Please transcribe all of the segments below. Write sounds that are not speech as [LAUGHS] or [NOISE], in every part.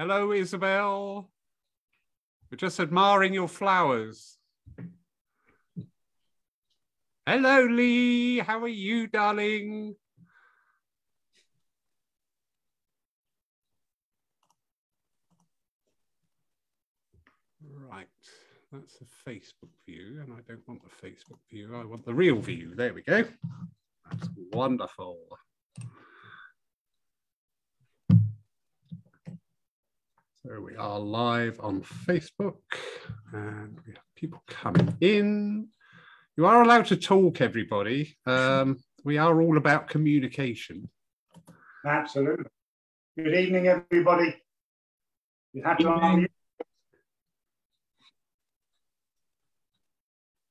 Hello, Isabel. We're just admiring your flowers. Hello, Lee. How are you, darling? Right, that's a Facebook view, and I don't want the Facebook view. I want the real view. There we go. That's wonderful. We are live on Facebook and we have people coming in. You are allowed to talk, everybody. Um, we are all about communication. Absolutely. Good evening, everybody. You have to unmute.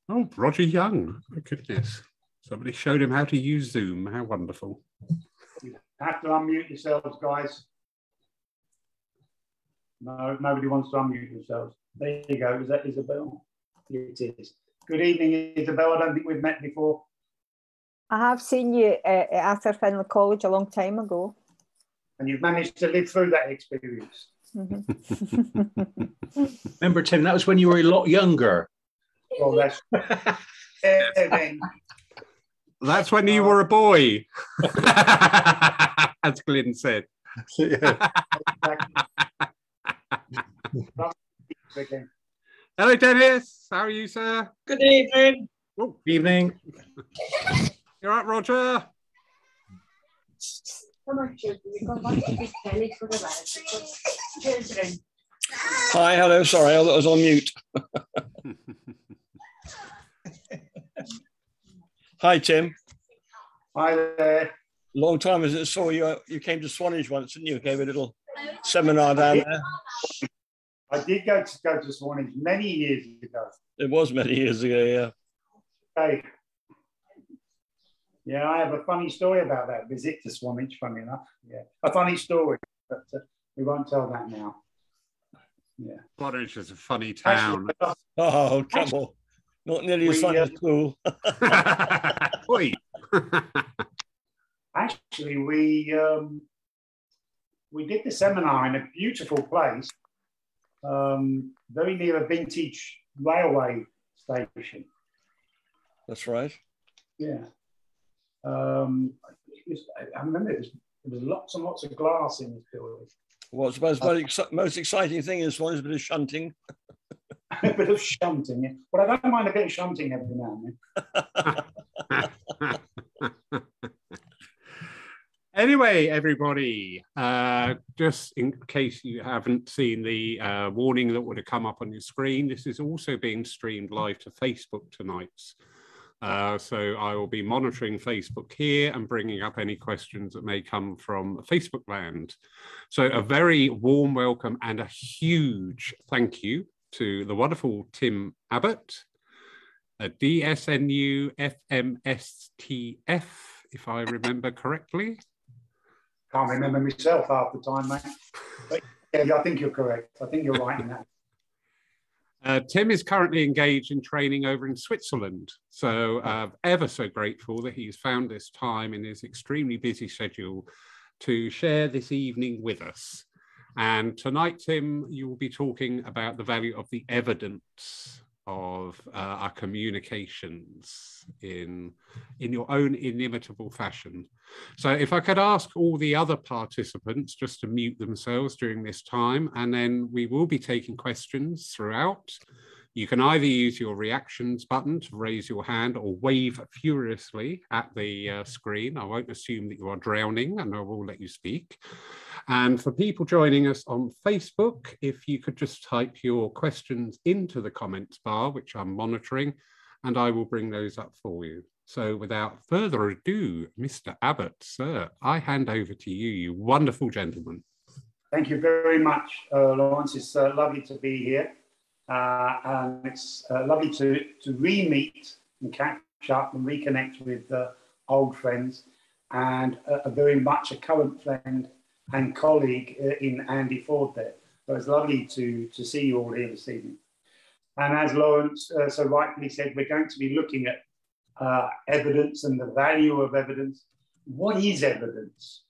Oh, Roger Young. My goodness. Somebody showed him how to use Zoom. How wonderful. You have to unmute yourselves, guys. No, nobody wants to unmute themselves. There you go. Is that Isabel? It is. Good evening, Isabel. I don't think we've met before. I have seen you uh, at Arthur Findlay College a long time ago. And you've managed to live through that experience. [LAUGHS] Remember, Tim, that was when you were a lot younger. Well, that's. [LAUGHS] That's when you were a boy, [LAUGHS] as Glyn said. Again. Hello, Dennis. How are you, sir? Good evening. Oh, Evening. you're right, Roger. Come on, children. We've got one big penny for the lads. Children. Hi, hello. Sorry, I was on mute. [LAUGHS] Hi, Tim. Hi there. Long time as I saw you. You came to Swanage once, didn't you? Gave a little seminar down there. I did go to go to Swanage many years ago. It was many years ago. Yeah. Hey. Yeah, I have a funny story about that visit to Swanage, funny enough. Yeah, a funny story, but uh, we won't tell that now. Yeah. Swanage is a funny town. Actually, Oh, come on. Not nearly as We, fun uh, as cool. [LAUGHS] Oi. [LAUGHS] actually, we um, we did the seminar in a beautiful place, um, very near a vintage railway station. That's right. Yeah. Um, was, I- I remember it was, there was lots and lots of glass in this building. What's the most, most, exci- most exciting thing is one is a bit of shunting. [LAUGHS] a bit of shunting, yeah. but I don't mind a bit of shunting every now and then. [LAUGHS] Anyway, everybody, uh, just in case you haven't seen the uh, warning that would have come up on your screen, this is also being streamed live to Facebook tonight. Uh, so I will be monitoring Facebook here and bringing up any questions that may come from Facebook land. So a very warm welcome and a huge thank you to the wonderful Tim Abbott, a DSNU FMSTF, if I remember correctly. Can't remember myself half the time, mate. But yeah, I think you're correct. I think you're right in that. Uh, Tim is currently engaged in training over in Switzerland. So, uh, ever so grateful that he's found this time in his extremely busy schedule to share this evening with us. And tonight, Tim, you will be talking about the value of the evidence of uh, our communications in, in your own inimitable fashion. So, if I could ask all the other participants just to mute themselves during this time, and then we will be taking questions throughout. You can either use your reactions button to raise your hand or wave furiously at the uh, screen. I won't assume that you are drowning and I will let you speak. And for people joining us on Facebook, if you could just type your questions into the comments bar, which I'm monitoring, and I will bring those up for you. So without further ado, Mr. Abbott, sir, I hand over to you, you wonderful gentleman. Thank you very much, uh, Lawrence. It's uh, lovely to be here. Uh, and it's uh, lovely to, to re-meet and catch up and reconnect with uh, old friends and a, a very much a current friend and colleague uh, in Andy Ford there. So it's lovely to, to see you all here this evening. And as Lawrence uh, so rightly said, we're going to be looking at uh, evidence and the value of evidence. What is evidence?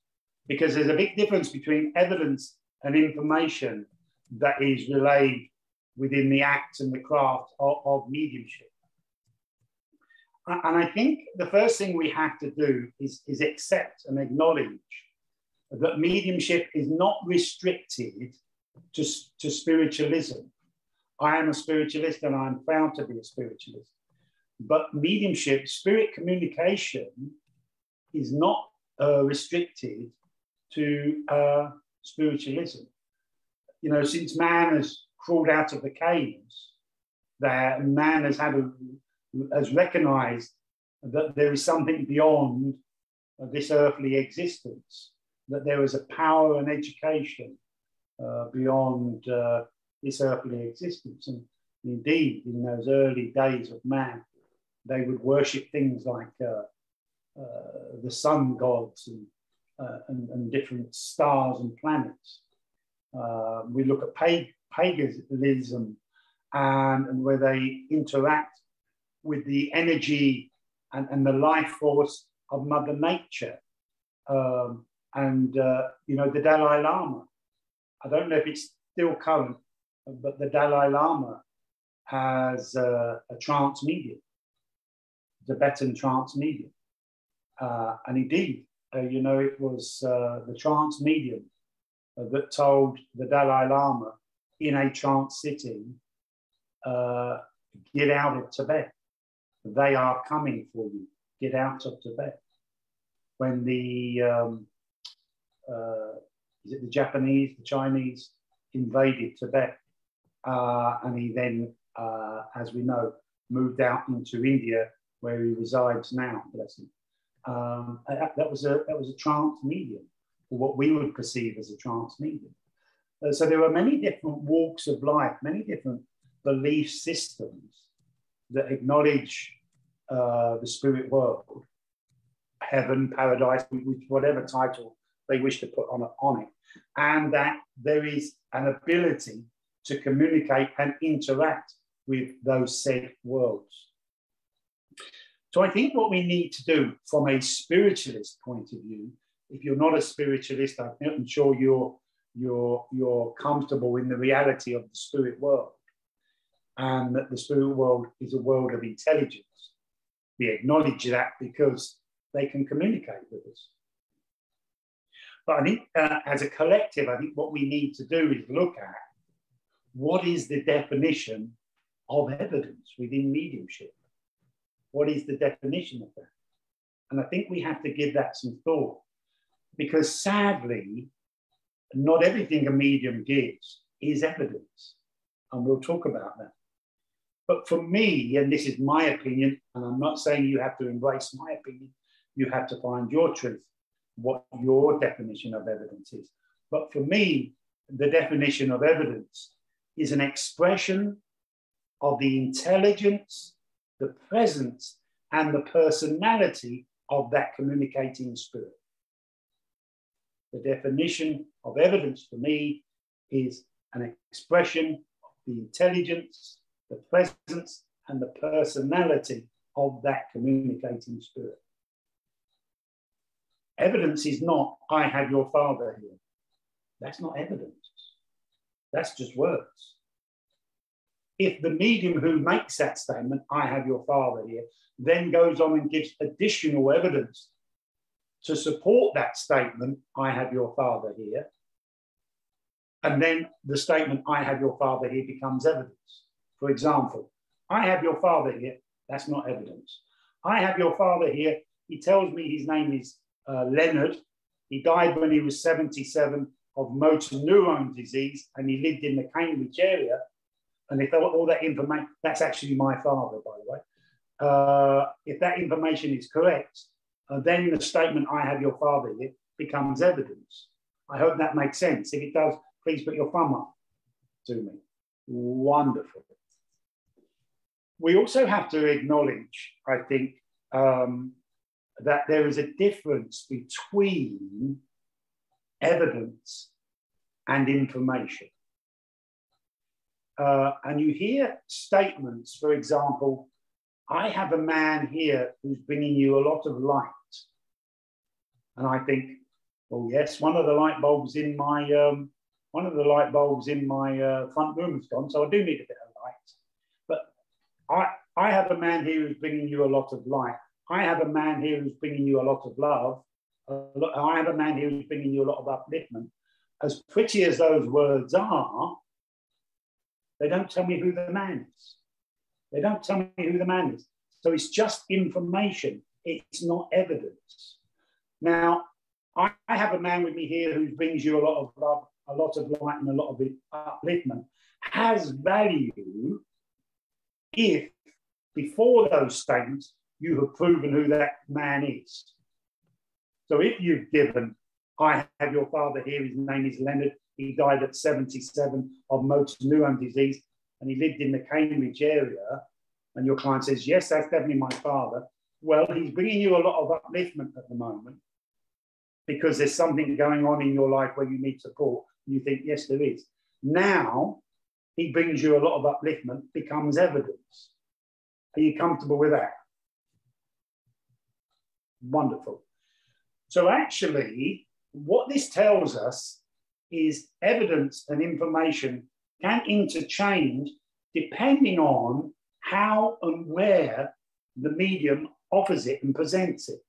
Because there's a big difference between evidence and information that is relayed within the act and the craft of, of mediumship. And I think the first thing we have to do is, is accept and acknowledge that mediumship is not restricted to, to spiritualism. I am a spiritualist and I'm proud to be a spiritualist. But mediumship, spirit communication, is not uh, restricted to uh, spiritualism. You know, since man has crawled out of the caves, that man has had a, has recognized that there is something beyond this earthly existence, that there is a power and education uh, beyond uh, this earthly existence. And indeed, in those early days of man, they would worship things like uh, uh the sun gods and, uh, and, and, different stars and planets. Uh, we look at pag- paganism and, and, where they interact with the energy and, and the life force of Mother Nature. Um, and, you know, the Dalai Lama I don't know if it's still current, but the Dalai Lama has a, a trance medium, Tibetan trance medium. Uh, and indeed, uh, you know, it was uh, the trance medium that told the Dalai Lama in a trance sitting, uh, get out of Tibet. They are coming for you. Get out of Tibet. When the um, uh, is it the Japanese, the Chinese invaded Tibet. Uh, and he then, uh, as we know, moved out into India, where he resides now, bless him. Um, that, that, was a, that was a trance medium, or what we would perceive as a trance medium. Uh, so there are many different walks of life, many different belief systems that acknowledge uh, the spirit world, heaven, paradise, whatever title they wish to put on on it and that there is an ability to communicate and interact with those said worlds. So I think what we need to do from a spiritualist point of view, if you're not a spiritualist, I'm sure you're, you're, you're comfortable in the reality of the spirit world and that the spirit world is a world of intelligence. We acknowledge that because they can communicate with us. But I think uh, as a collective, I think what we need to do is look at what is the definition of evidence within mediumship? What is the definition of that? And I think we have to give that some thought because sadly, not everything a medium gives is evidence. And we'll talk about that. But for me, and this is my opinion, and I'm not saying you have to embrace my opinion, you have to find your truth what your definition of evidence is. But for me, the definition of evidence is an expression of the intelligence, the presence, and the personality of that communicating spirit. The definition of evidence for me is an expression of the intelligence, the presence, and the personality of that communicating spirit. Evidence is not, I have your father here. That's not evidence. That's just words. If the medium who makes that statement, I have your father here, then goes on and gives additional evidence to support that statement, I have your father here, and then the statement, I have your father here, becomes evidence. For example, I have your father here, that's not evidence. I have your father here, he tells me his name is uh, Leonard. He died when he was 77 of motor neuron disease and he lived in the Cambridge area. And if all that information, that's actually my father, by the way. Uh, if that information is correct, uh, then the statement, I have your father here, becomes evidence. I hope that makes sense. If it does, please put your thumb up to me. Wonderful. We also have to acknowledge, I think, um, that there is a difference between evidence and information. Uh, and you hear statements, for example, I have a man here who's bringing you a lot of light. And I think, well, yes, one of the light bulbs in my, um, one of the light bulbs in my uh, front room has gone, so I do need a bit of light. But I, I have a man here who's bringing you a lot of light. I have a man here who's bringing you a lot of love. I have a man here who's bringing you a lot of upliftment. As pretty as those words are, they don't tell me who the man is. They don't tell me who the man is. So it's just information. It's not evidence. Now, I, I have a man with me here who brings you a lot of love, a lot of light, and a lot of upliftment. Has value if before those statements you have proven who that man is. So if you've given, I have your father here, his name is Leonard, he died at 77 of motor neuron disease, and he lived in the Cambridge area, and your client says, yes, that's definitely my father, well, he's bringing you a lot of upliftment at the moment because there's something going on in your life where you need support. And you think, yes, there is. Now, he brings you a lot of upliftment, becomes evidence. Are you comfortable with that? Wonderful. So, actually, what this tells us is evidence and information can interchange depending on how and where the medium offers it and presents it.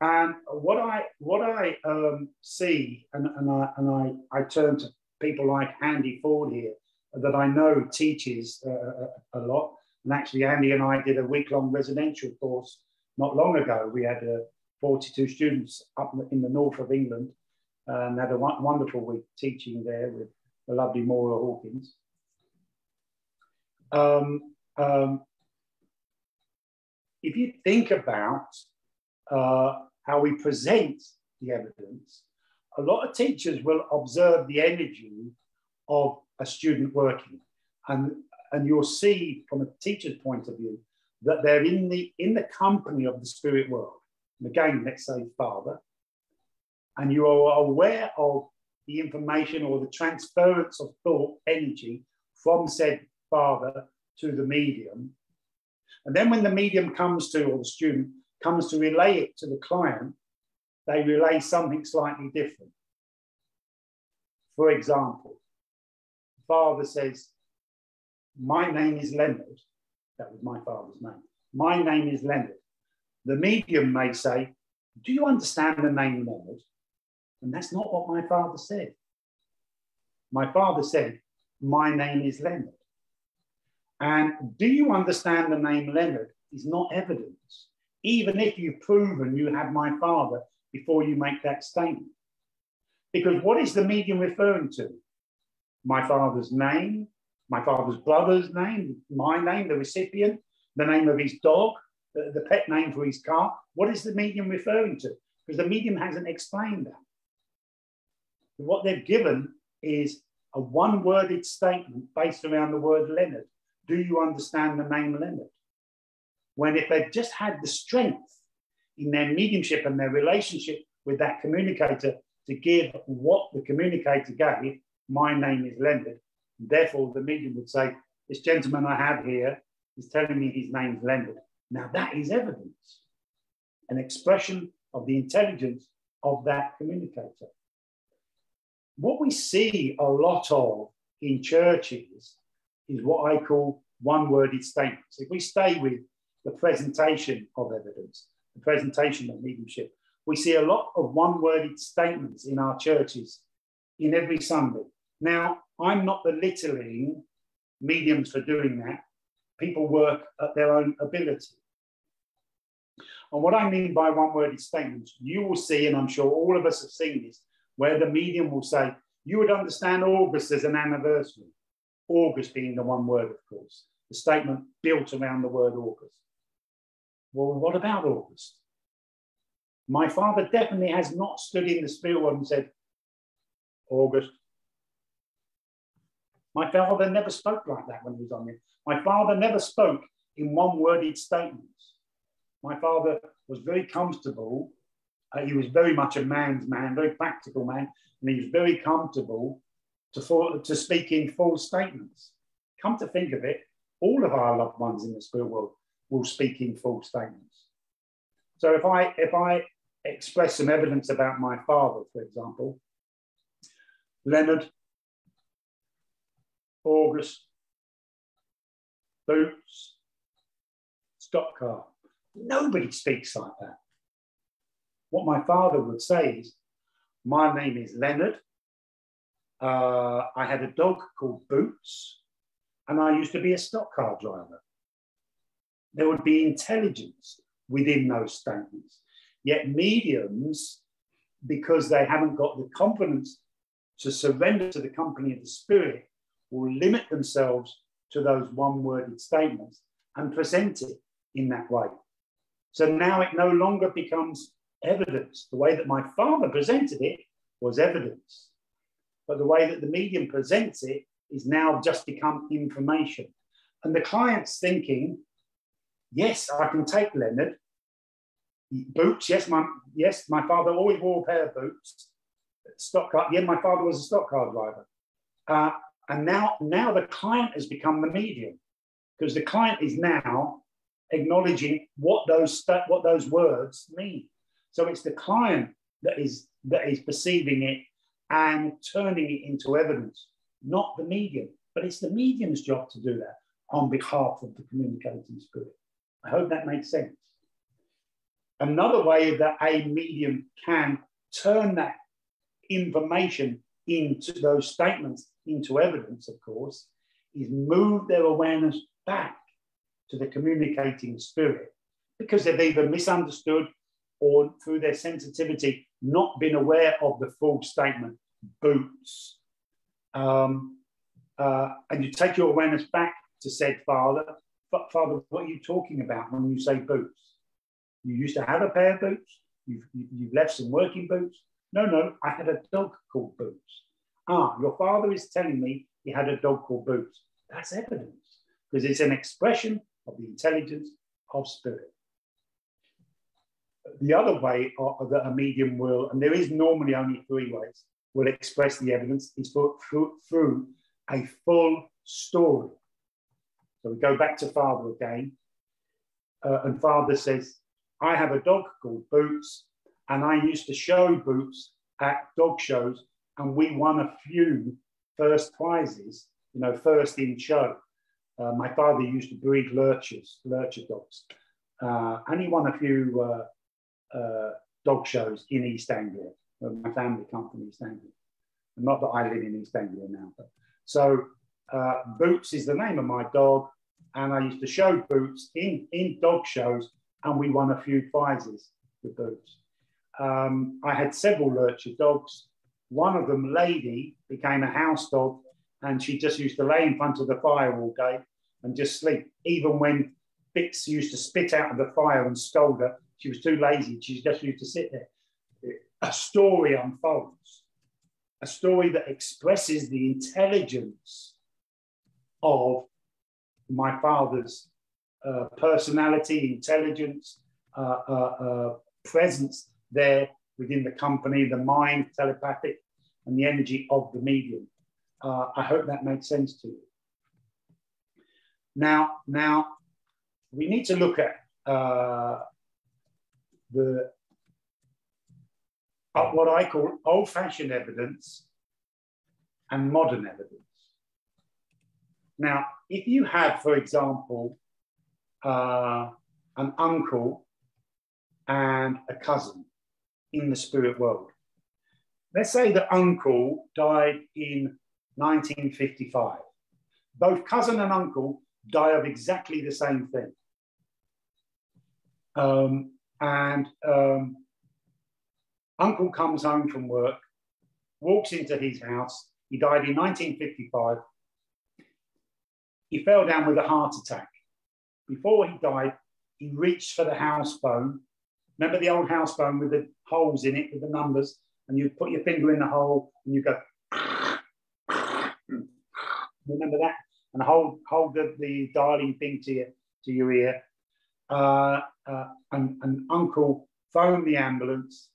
And what I what I um, see, and, and I and I, I turn to people like Andy Ford here, that I know teaches uh, a lot. And actually, Andy and I did a week long residential course not long ago. We had uh, 42 students up in the north of England and had a wonderful week teaching there with the lovely Maura Hawkins. Um, um, if you think about uh, how we present the evidence, a lot of teachers will observe the energy of a student working. And, and you'll see from a teacher's point of view that they're in the, in the company of the spirit world. And again, let's say father, and you are aware of the information or the transference of thought energy from said father to the medium. And then when the medium comes to, or the student comes to relay it to the client, they relay something slightly different. For example, father says, My name is Leonard. That was my father's name. My name is Leonard. The medium may say, Do you understand the name Leonard? And that's not what my father said. My father said, My name is Leonard. And do you understand the name Leonard is not evidence, even if you've proven you had my father before you make that statement. Because what is the medium referring to? My father's name, my father's brother's name, my name, the recipient, the name of his dog, the, the pet name for his car. What is the medium referring to? Because the medium hasn't explained that. What they've given is a one worded statement based around the word Leonard. Do you understand the name Leonard? When if they'd just had the strength in their mediumship and their relationship with that communicator to give what the communicator gave, my name is Leonard. Therefore, the medium would say, This gentleman I have here is telling me his name's Leonard. Now, that is evidence, an expression of the intelligence of that communicator. What we see a lot of in churches is what I call one worded statements. If we stay with the presentation of evidence, the presentation of mediumship. We see a lot of one worded statements in our churches in every Sunday. Now, I'm not belittling mediums for doing that. People work at their own ability. And what I mean by one worded statements, you will see, and I'm sure all of us have seen this, where the medium will say, You would understand August as an anniversary. August being the one word, of course, the statement built around the word August. Well, what about August? My father definitely has not stood in the spirit world and said, August. My father never spoke like that when he was on here. My father never spoke in one worded statements. My father was very comfortable. Uh, he was very much a man's man, very practical man, and he was very comfortable to, for, to speak in full statements. Come to think of it, all of our loved ones in the spirit world will speak in full statements. So if I if I express some evidence about my father, for example, Leonard, August, Boots, stock car. Nobody speaks like that. What my father would say is, my name is Leonard. Uh, I had a dog called Boots, and I used to be a stock car driver. There would be intelligence within those statements. Yet mediums, because they haven't got the confidence to surrender to the company of the spirit, will limit themselves to those one worded statements and present it in that way. So now it no longer becomes evidence. The way that my father presented it was evidence. But the way that the medium presents it is now just become information. And the client's thinking, yes, I can take Leonard. Boots, yes, my yes, my father always wore a pair of boots. Stock car, yeah, my father was a stock car driver. Uh, and now, now the client has become the medium because the client is now acknowledging what those what those words mean. So it's the client that is that is perceiving it and turning it into evidence, not the medium. But it's the medium's job to do that on behalf of the communicating spirit. I hope that makes sense. Another way that a medium can turn that information into those statements into evidence, of course, is move their awareness back to the communicating spirit because they've either misunderstood or through their sensitivity not been aware of the full statement boots um, uh, and you take your awareness back to said father but father what are you talking about when you say boots? You used to have a pair of boots. You've, you've left some working boots. No no i had a dog called boots. Ah your father is telling me he had a dog called boots. That's evidence because it's an expression of the intelligence of spirit. The other way that a medium will, and there is normally only three ways, will express the evidence is through, through a full story. So we go back to Father again, uh, and Father says, I have a dog called Boots, and I used to show Boots at dog shows, and we won a few first prizes, you know, first in show. Uh, my father used to breed lurchers, lurcher dogs, uh, and he won a few uh, uh dog shows in East Anglia. my family come from East Anglia. Not that I live in East Anglia now, but so uh, Boots is the name of my dog, and I used to show Boots in, in dog shows, and we won a few prizes with Boots. Um, I had several lurcher dogs. One of them, Lady, became a house dog and she just used to lay in front of the fire all day and just sleep. Even when Bix used to spit out of the fire and scold her, she was too lazy. She just used to sit there. A story unfolds, a story that expresses the intelligence of my father's uh, personality, intelligence, uh, uh, uh presence there within the company, the mind, telepathic, and the energy of the medium. I hope that makes sense to you. Now, now we need to look at the what I call old-fashioned evidence and modern evidence. Now, if you have, for example, uh, an uncle and a cousin in the spirit world, let's say the uncle died in 1955. Both cousin and uncle die of exactly the same thing. Um, and um, uncle comes home from work, walks into his house. He died in 1955. He fell down with a heart attack. Before he died, he reached for the house phone. Remember the old house phone with the holes in it with the numbers, and you put your finger in the hole and you go [LAUGHS] Remember that? And hold hold the, the dialing thing to your, to your ear. Uh, uh, and, and uncle phoned the ambulance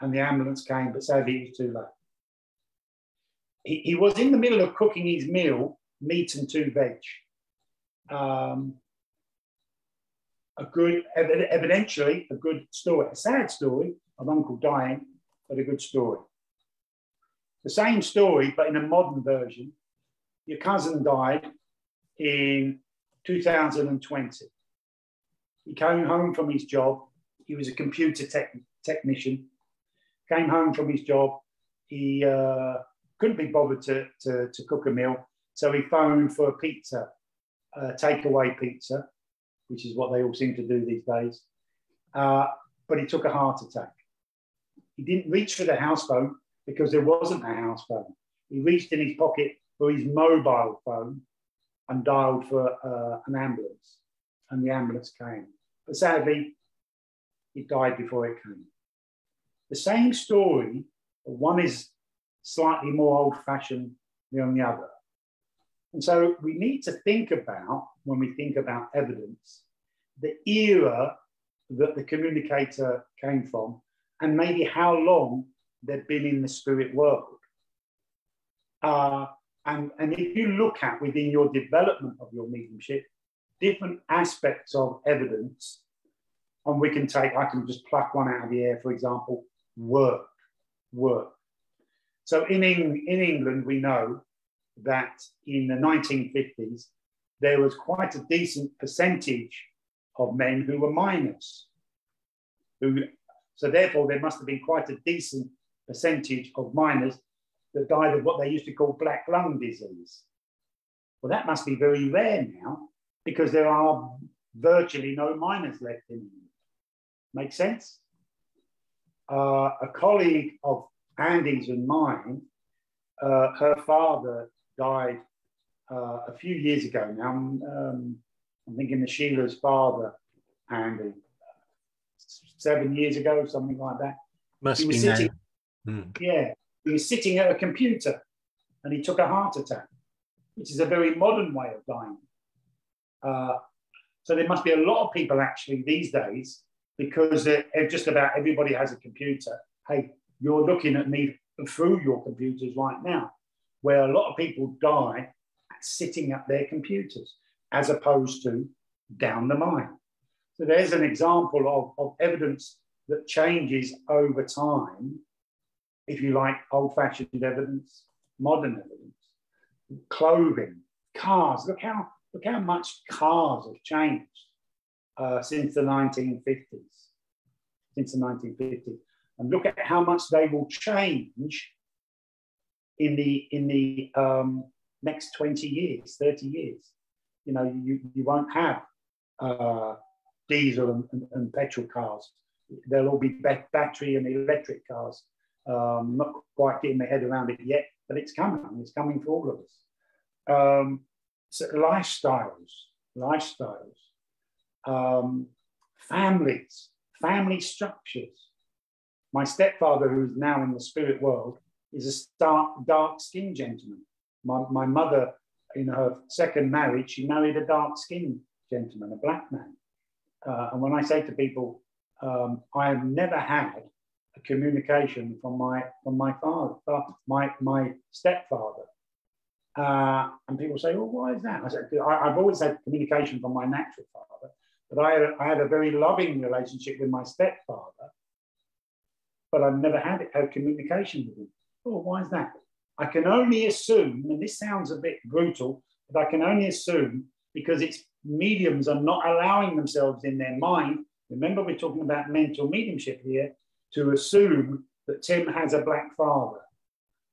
and the ambulance came, but sadly it was too late. He, he was in the middle of cooking his meal, meat and two veg. Um, a good, evidentially, a good story, a sad story of uncle dying, but a good story. The same story, but in a modern version. Your cousin died in 2020. He came home from his job. He was a computer tech, technician. Came home from his job. He uh, couldn't be bothered to, to, to, cook a meal. So he phoned for a pizza, uh, takeaway pizza, which is what they all seem to do these days. Uh, but he took a heart attack. He didn't reach for the house phone because there wasn't a house phone. He reached in his pocket for his mobile phone and dialed for uh, an ambulance, and the ambulance came. But sadly, he died before it came. The same story, one is slightly more old fashioned than the other. And so we need to think about, when we think about evidence, the era that the communicator came from and maybe how long they've been in the spirit world. Uh, and, and if you look at within your development of your mediumship, different aspects of evidence, and we can take, I can just pluck one out of the air, for example, work, work. So in, in England, we know that in the 1950s, there was quite a decent percentage of men who were miners. Who, so therefore, there must have been quite a decent percentage of miners that died of what they used to call black lung disease. Well, that must be very rare now because there are virtually no miners left in England. Make sense? Uh, a colleague of Andy's and mine, uh, her father died uh, a few years ago now. Um, I'm thinking of Sheila's father, Andy, seven years ago, something like that. Must he be sitting, Mm. Yeah, he was sitting at a computer and he took a heart attack, which is a very modern way of dying. Uh, so there must be a lot of people actually these days because just about everybody has a computer. Hey, you're looking at me through your computers right now, where a lot of people die sitting at their computers as opposed to down the mine. So there's an example of, of evidence that changes over time if you like, old fashioned evidence, modern evidence, clothing, cars. Look how, look how much cars have changed uh, since the 1950s. Since the 1950s. And look at how much they will change in the, in the um, next 20 years, 30 years. You know, you, you won't have uh, diesel and, and, and petrol cars. They'll all be battery and electric cars um, not quite getting my head around it yet, but it's coming. It's coming for all of us. Um, so lifestyles, lifestyles, um, families, family structures. My stepfather, who's now in the spirit world, is a stark, dark-skinned gentleman. My, my mother, in her second marriage, she married a dark-skinned gentleman, a black man. Uh, and when I say to people, um, I have never had a communication from my from my father, my my stepfather. Uh, and people say, "Well, why is that?" I said, I, have always had communication from my natural father, but I had, a, I had a very loving relationship with my stepfather, but I've never had, had communication with him. Oh, why is that? I can only assume, and this sounds a bit brutal, but I can only assume because it's mediums are not allowing themselves in their mind. Remember, we're talking about mental mediumship here to assume that Tim has a black father.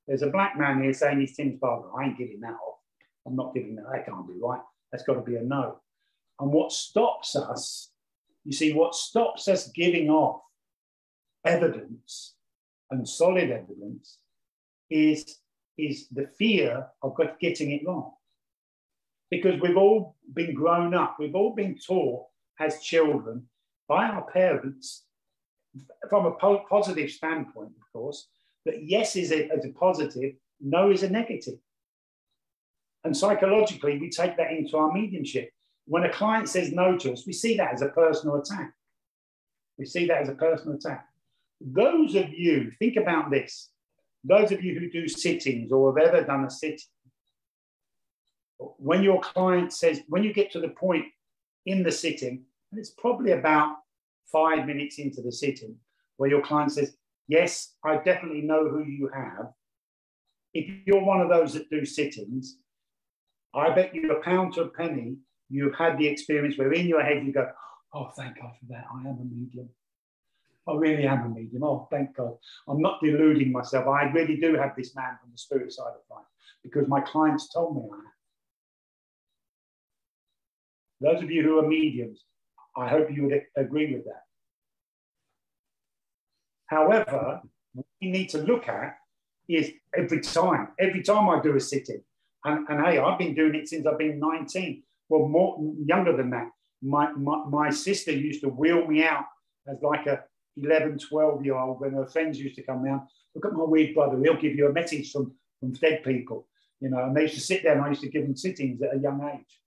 There's a black man here saying he's Tim's father. I ain't giving that off. I'm not giving that. That can't be right. That's got to be a no. And what stops us, you see, what stops us giving off evidence and solid evidence is, is the fear of getting it wrong. Because we've all been grown up, we've all been taught as children by our parents from a po positive standpoint, of course, that yes is a, is a positive, no is a negative. And psychologically, we take that into our mediumship. When a client says no to us, we see that as a personal attack. We see that as a personal attack. Those of you, think about this. Those of you who do sittings or have ever done a sitting, when your client says, when you get to the point in the sitting, and it's probably about five minutes into the sitting where your client says, Yes, I definitely know who you have. if you're one of those that do sittings, I bet you a pound to a penny, you've had the experience where in your head you go, oh, thank God for that. I am a medium. I really am a medium. Oh, thank God. I'm not deluding myself. I really do have this man from the spirit side of life because my clients told me I have. Those of you who are mediums, I hope you would agree with that. However, what we need to look at is every time, every time I do a sitting, and, and hey, I've been doing it since I've been 19, well, more younger than that. My, my, my sister used to wheel me out as like a 11, 12 year old when her friends used to come round. Look at my weird brother, he'll give you a message from, from dead people, you know, and they used to sit there and I used to give them sittings at a young age,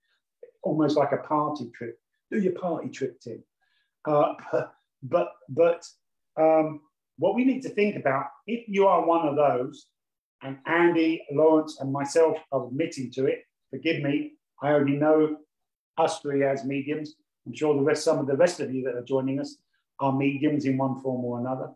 almost like a party trip. Do your party trip, Tim. Uh, [LAUGHS] but, but um, what we need to think about, if you are one of those, and Andy, Lawrence, and myself are admitting to it, forgive me, I only know us three as mediums. I'm sure the rest, some of the rest of you that are joining us are mediums in one form or another.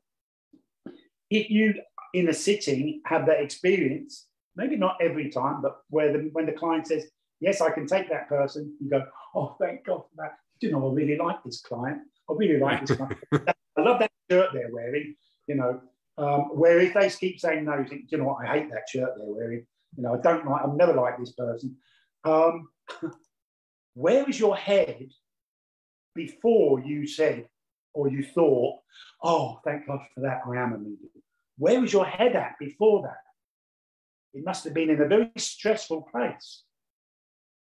If you, in a sitting, have that experience, maybe not every time, but where the, when the client says, yes, I can take that person, you go, oh, thank God for that. Do you know, I really like this client. I really like this client. [LAUGHS] I love that shirt they're wearing you know, um, where if they keep saying no, you think, you know what, I hate that shirt they're wearing. You know, I don't like, I've never liked this person. Um, [LAUGHS] where was your head before you said or you thought, oh, thank God for that, I am a medium? Where was your head at before that? It must have been in a very stressful place.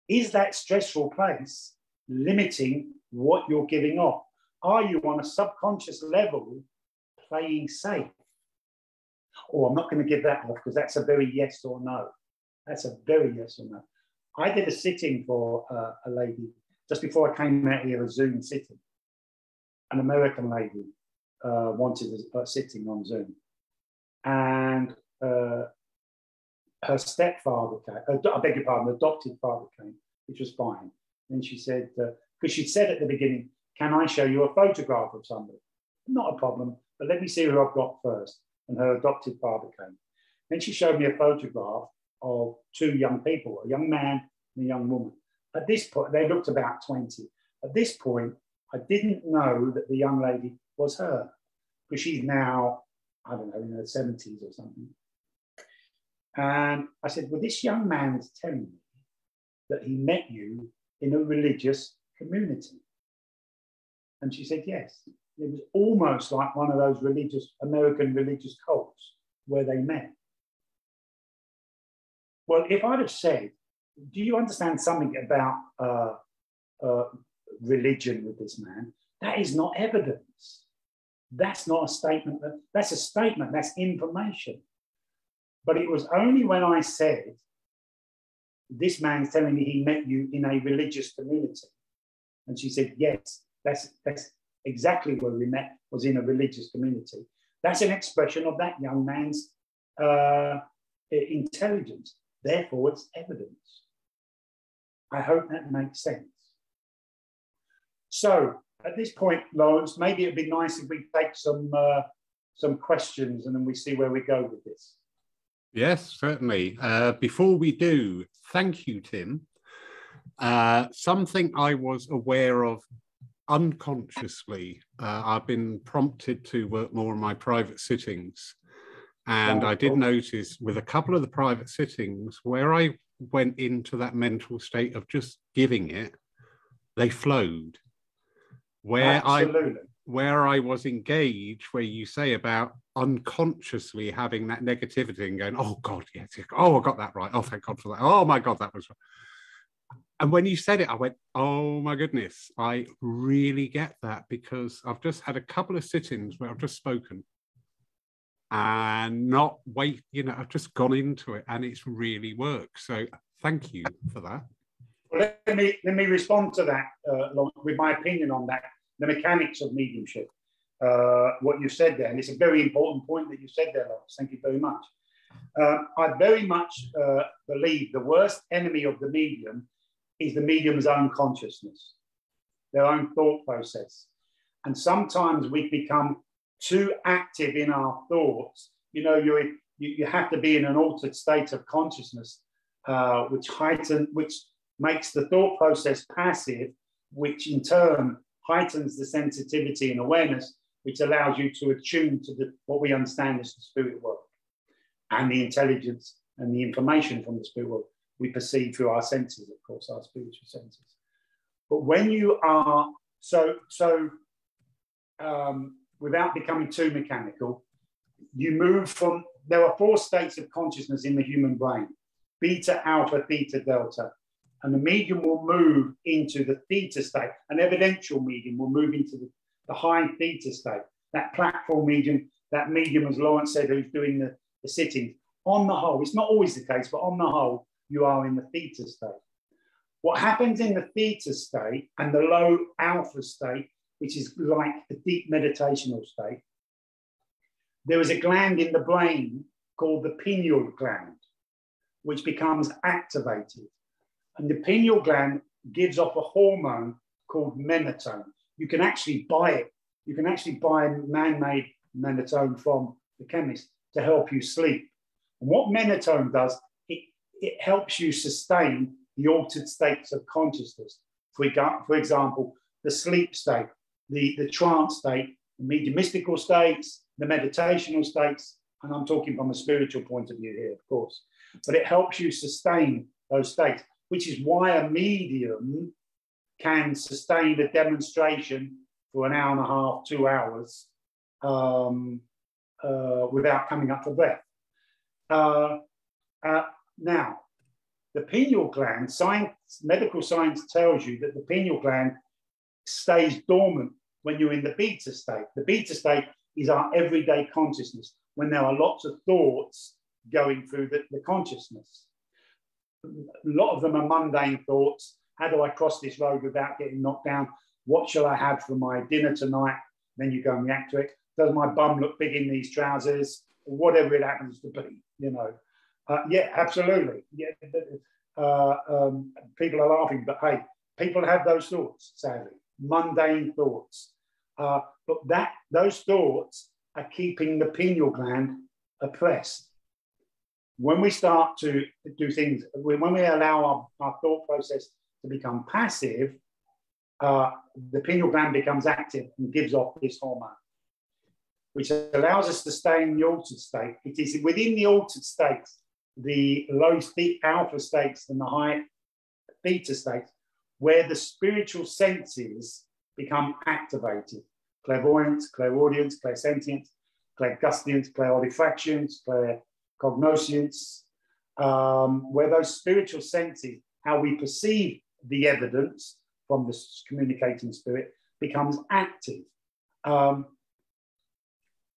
Is that stressful place limiting what you're giving off? Are you on a subconscious level playing safe. Or I'm not going to give that off because that's a very yes or no. That's a very yes or no. I did a sitting for uh, a lady just before I came out here, a Zoom sitting. An American lady uh, wanted a, sitting on Zoom. And uh, her stepfather came, uh, I beg your pardon, adopted father came, which was fine. And she said, because uh, she'd said at the beginning, can I show you a photograph of somebody? Not a problem. But let me see who I've got first. And her adopted father came. Then she showed me a photograph of two young people, a young man and a young woman. At this point, they looked about 20. At this point, I didn't know that the young lady was her because she's now, I don't know, in her 70s or something. And I said, Well, this young man is telling me that he met you in a religious community. And she said, Yes it was almost like one of those religious American religious cults where they met. Well, if I'd have said, "Do you understand something about uh, uh, religion with this man?" That is not evidence. That's not a statement. That, that's a statement. That's information. But it was only when I said, "This man's telling me he met you in a religious community," and she said, "Yes." That's that's exactly where we met was in a religious community. That's an expression of that young man's uh, intelligence. Therefore, it's evidence. I hope that makes sense. So, at this point, Lawrence, maybe it'd be nice if we take some uh, some questions and then we see where we go with this. Yes, certainly. Uh, before we do, thank you, Tim. Uh, something I was aware of unconsciously, uh, I've been prompted to work more on my private sittings. And I did notice with a couple of the private sittings where I went into that mental state of just giving it, they flowed. Where Absolutely. I where I was engaged, where you say about unconsciously having that negativity and going, oh God, yes, oh, I got that right. Oh, thank God for that. Oh my God, that was right and when you said it, I went, oh my goodness, I really get that because I've just had a couple of sit ins where I've just spoken and not wait, you know, I've just gone into it and it's really worked. So thank you for that. Well, let me let me respond to that uh, with my opinion on that, the mechanics of mediumship. Uh, what you said there, and it's a very important point that you said there, Lawrence. Thank you very much. Uh, I very much uh, believe the worst enemy of the medium is the medium's own consciousness, their own thought process. And sometimes we become too active in our thoughts. You know, you, you have to be in an altered state of consciousness, uh, which heighten, which makes the thought process passive, which in turn heightens the sensitivity and awareness, which allows you to attune to the, what we understand as the spirit world and the intelligence and the information from the spirit world we perceive through our senses, of course, our spiritual senses. But when you are so so um, without becoming too mechanical, you move from there are four states of consciousness in the human brain: beta, alpha, theta, delta. And the medium will move into the theta state. An evidential medium will move into the, the high theta state. That platform medium, that medium, as Lawrence said, who's doing the, the sitting. On the whole, it's not always the case, but on the whole, you are in the theta state. What happens in the theta state and the low alpha state, which is like the deep meditational state, there is a gland in the brain called the pineal gland, which becomes activated. And the pineal gland gives off a hormone called melatonin. You can actually buy it. You can actually buy man-made melatonin from the chemist to help you sleep. And what melatonin does, it, it helps you sustain the altered states of consciousness. For, for example, the sleep state, the, the trance state, the mediumistical states, the meditational states, and I'm talking from a spiritual point of view here, of course, but it helps you sustain those states, which is why a medium can sustain a demonstration for an hour and a half, two hours um, uh, without coming up for breath. Uh, uh, now, the pineal gland, science, medical science tells you that the pineal gland stays dormant when you're in the beta state. The beta state is our everyday consciousness when there are lots of thoughts going through the, the consciousness. A lot of them are mundane thoughts. How do I cross this road without getting knocked down? What shall I have for my dinner tonight? Then you go and react to it. Does my bum look big in these trousers? Whatever it happens to be, you know. Uh, yeah, absolutely. Yeah, uh, um, people are laughing, but hey, people have those thoughts, sadly, mundane thoughts. Uh, but that those thoughts are keeping the pineal gland oppressed. When we start to do things, when we allow our, our thought process to become passive, uh, the pineal gland becomes active and gives off this hormone, which allows us to stay in the altered state. It is within the altered states, the low alpha states and the high beta states, where the spiritual senses become activated. Clairvoyance, clairaudience, clairsentience, clairgustience, clairolfactions, claircognoscience, um, where those spiritual senses, how we perceive the evidence from the communicating spirit, becomes active. Um,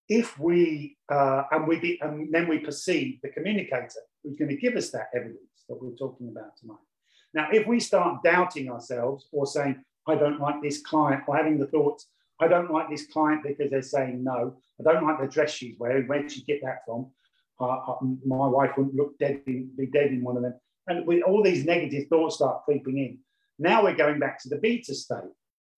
if we, uh, and, we be, and then we perceive the communicator who's going to give us that evidence that we're talking about tonight. Now, if we start doubting ourselves or saying, I don't like this client, or having the thoughts, I don't like this client because they're saying no. I don't like the dress she's wearing. Where did she get that from? My wife wouldn't look dead, in, be dead in one of them. And with all these negative thoughts start creeping in. Now we're going back to the beta state.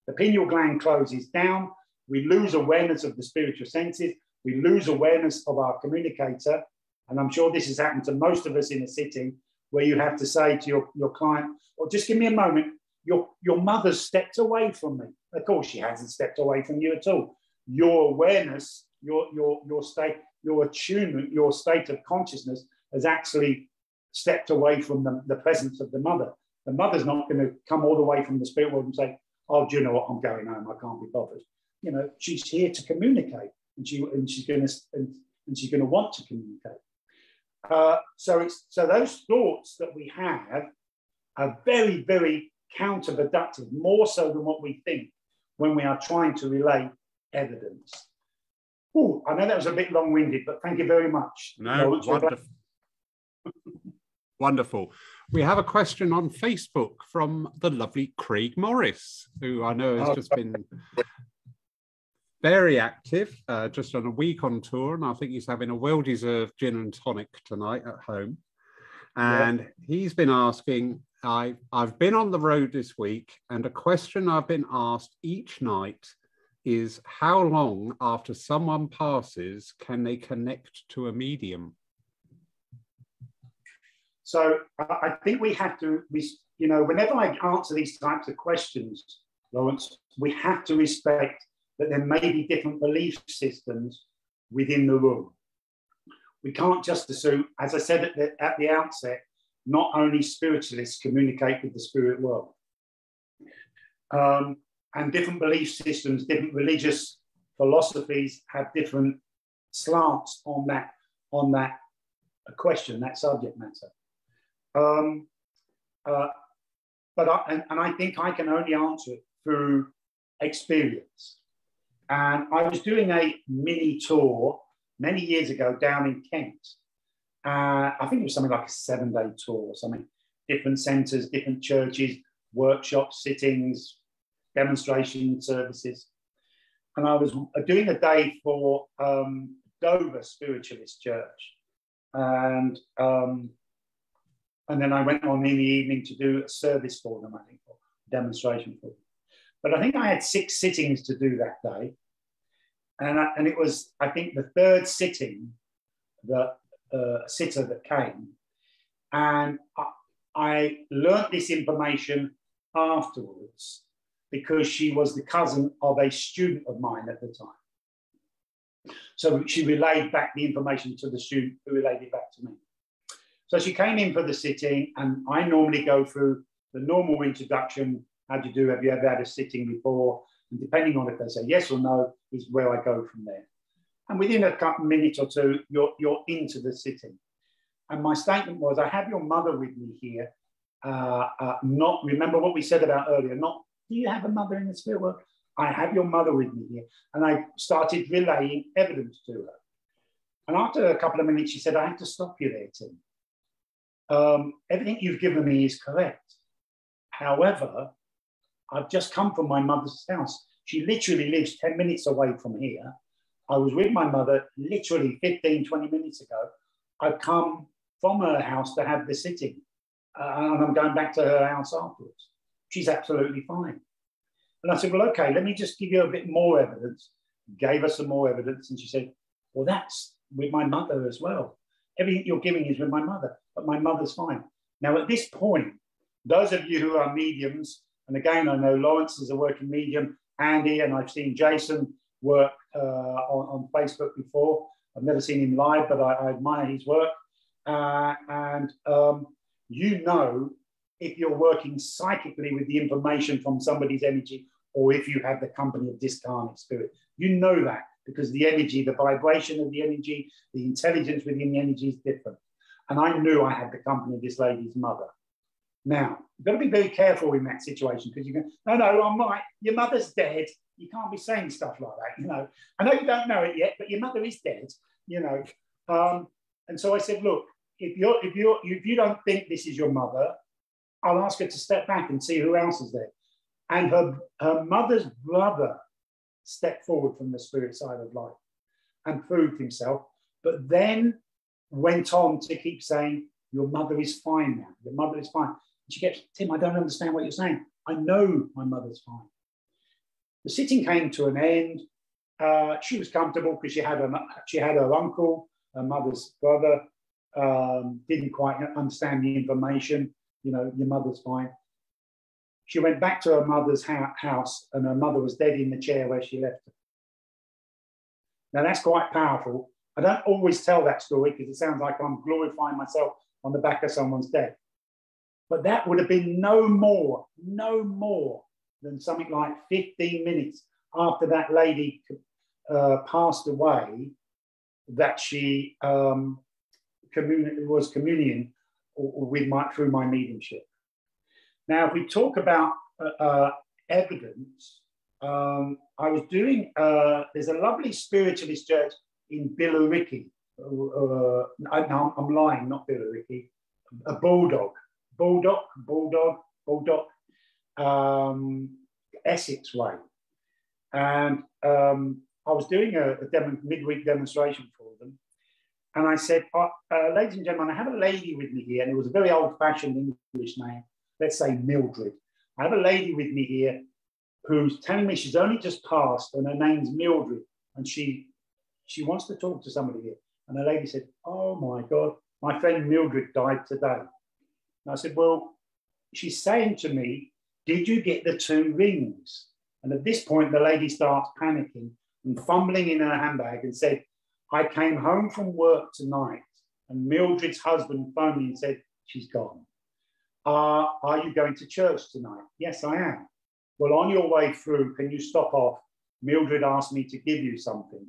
The pineal gland closes down. We lose awareness of the spiritual senses. We lose awareness of our communicator. And I'm sure this has happened to most of us in a sitting where you have to say to your, your client, or just give me a moment, your, your mother's stepped away from me. Of course, she hasn't stepped away from you at all. Your awareness, your, your, your state, your attunement, your state of consciousness has actually stepped away from the, the presence of the mother. The mother's not going to come all the way from the spirit world and say, Oh, do you know what? I'm going home. I can't be bothered. You know, she's here to communicate and, she, and she's going to and, and she's going to want to communicate. Uh, so it's so those thoughts that we have are very, very counterproductive, more so than what we think when we are trying to relay evidence. Oh, I know that was a bit long-winded, but thank you very much. No, wonderful. [LAUGHS] wonderful. We have a question on Facebook from the lovely Craig Morris, who I know has oh, just been very active, uh, just on a week on tour, and I think he's having a well-deserved gin and tonic tonight at home. And yeah. he's been asking, I, I've been on the road this week, and a question I've been asked each night is how long after someone passes can they connect to a medium? So I think we have to, you know, whenever I answer these types of questions, Lawrence, we have to respect that there may be different belief systems within the room. We can't just assume, as I said at the, at the outset, not only spiritualists communicate with the spirit world. Um, and different belief systems, different religious philosophies have different slants on that on that question, that subject matter. Um, uh, but I, and, and I think I can only answer it through experience. And I was doing a mini tour many years ago down in Kent. Uh, I think it was something like a seven day tour or something, different centres, different churches, workshops, sittings, demonstration services. And I was doing a day for um, Dover Spiritualist Church. And, um, and then I went on in the evening to do a service for them, I think, or demonstration for them. But I think I had six sittings to do that day. And, I, and it was, I think, the third sitting, the uh, sitter that came. And I, I learnt this information afterwards because she was the cousin of a student of mine at the time. So she relayed back the information to the student who relayed it back to me. So she came in for the sitting, and I normally go through the normal introduction. How do you do? Have you ever had a sitting before? And depending on if they say yes or no, is where I go from there. And within a couple minutes or two, you're, you're into the sitting. And my statement was, I have your mother with me here. Uh, uh, not remember what we said about earlier, not do you have a mother in the spirit world? I have your mother with me here. And I started relaying evidence to her. And after a couple of minutes, she said, I have to stop you there, Tim. Um, everything you've given me is correct. However, I've just come from my mother's house. She literally lives 10 minutes away from here. I was with my mother literally 15, 20 minutes ago. I've come from her house to have the sitting. Uh, and I'm going back to her house afterwards. She's absolutely fine. And I said, Well, okay, let me just give you a bit more evidence. Gave her some more evidence. And she said, Well, that's with my mother as well. Everything you're giving is with my mother, but my mother's fine. Now, at this point, those of you who are mediums, and again, I know Lawrence is a working medium, Andy, and I've seen Jason work uh, on, on, Facebook before. I've never seen him live, but I, I admire his work. Uh, and um, you know if you're working psychically with the information from somebody's energy or if you have the company of discarnate spirit. You know that because the energy, the vibration of the energy, the intelligence within the energy is different. And I knew I had the company of this lady's mother. Now, you've got to be very careful in that situation because you go, no, no, I'm right. Your mother's dead. You can't be saying stuff like that, you know. I know you don't know it yet, but your mother is dead, you know. Um, and so I said, look, if you're if you're if you don't think this is your mother, I'll ask her to step back and see who else is there. And her, her mother's brother stepped forward from the spirit side of life and proved himself, but then went on to keep saying, Your mother is fine now. Your mother is fine. And she gets, Tim, I don't understand what you're saying. I know my mother's fine. The sitting came to an end. Uh, she was comfortable because she had her, she had her uncle, her mother's brother, um, didn't quite understand the information you know, your mother's fine. She went back to her mother's ha- house and her mother was dead in the chair where she left her. Now, that's quite powerful. I don't always tell that story because it sounds like I'm glorifying myself on the back of someone's death. But that would have been no more, no more than something like 15 minutes after that lady uh, passed away that she um, was communing with my through my mediumship. Now, if we talk about uh, uh, evidence, um, I was doing. Uh, there's a lovely spiritualist church in Billericay. Uh, no, I'm lying, not Billericay. A bulldog, bulldog, bulldog, bulldog, um, Essex way, and um, I was doing a, a midweek demonstration for them, and I said, oh, uh, ladies and gentlemen, I have a lady with me here, and it was a very old fashioned English name, let's say Mildred. I have a lady with me here who's telling me she's only just passed and her name's Mildred, and she she wants to talk to somebody here. And the lady said, Oh my God, my friend Mildred died today. And I said, Well, she's saying to me, Did you get the two rings? And at this point, the lady starts panicking and fumbling in her handbag and said, I came home from work tonight and Mildred's husband phoned me and said, She's gone. Uh, are you going to church tonight? Yes, I am. Well, on your way through, can you stop off? Mildred asked me to give you something.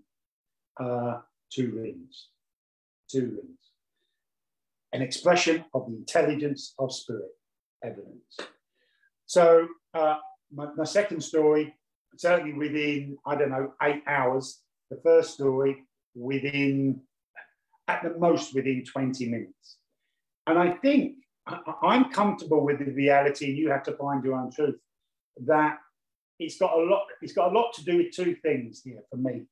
Uh, two rings. Two rings. An expression of the intelligence of spirit evidence. So, uh, my, my second story, certainly within, I don't know, eight hours. The first story within, at the most, within 20 minutes. And I think I'm comfortable with the reality, and you have to find your own truth, that it's got a lot, it's got a lot to do with two things here for me.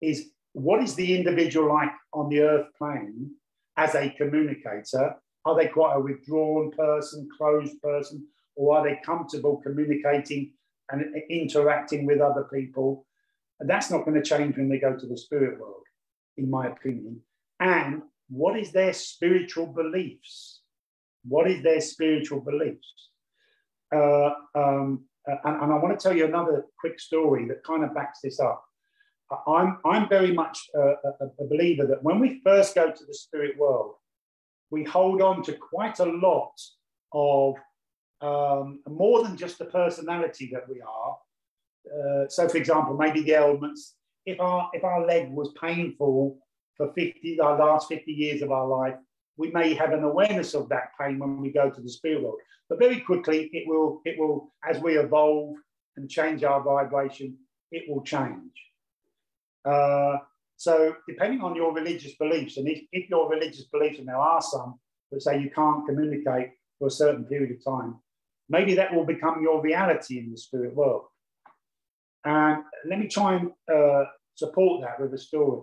Is what is the individual like on the earth plane as a communicator? Are they quite a withdrawn person, closed person, or are they comfortable communicating and interacting with other people? And that's not going to change when they go to the spirit world, in my opinion. And what is their spiritual beliefs? What is their spiritual beliefs? Uh, um, and, and, I want to tell you another quick story that kind of backs this up. I'm, I'm very much a, a, a believer that when we first go to the spirit world, we hold on to quite a lot of um, more than just the personality that we are. Uh, so, for example, maybe the elements. If our if our leg was painful for 50, our last 50 years of our life, we may have an awareness of that pain when we go to the spirit world. But very quickly, it will, it will, as we evolve and change our vibration, it will change. Uh, so depending on your religious beliefs, and if, if your religious beliefs, and there are some that say you can't communicate for a certain period of time, maybe that will become your reality in the spirit world. And let me try and uh, support that with a story.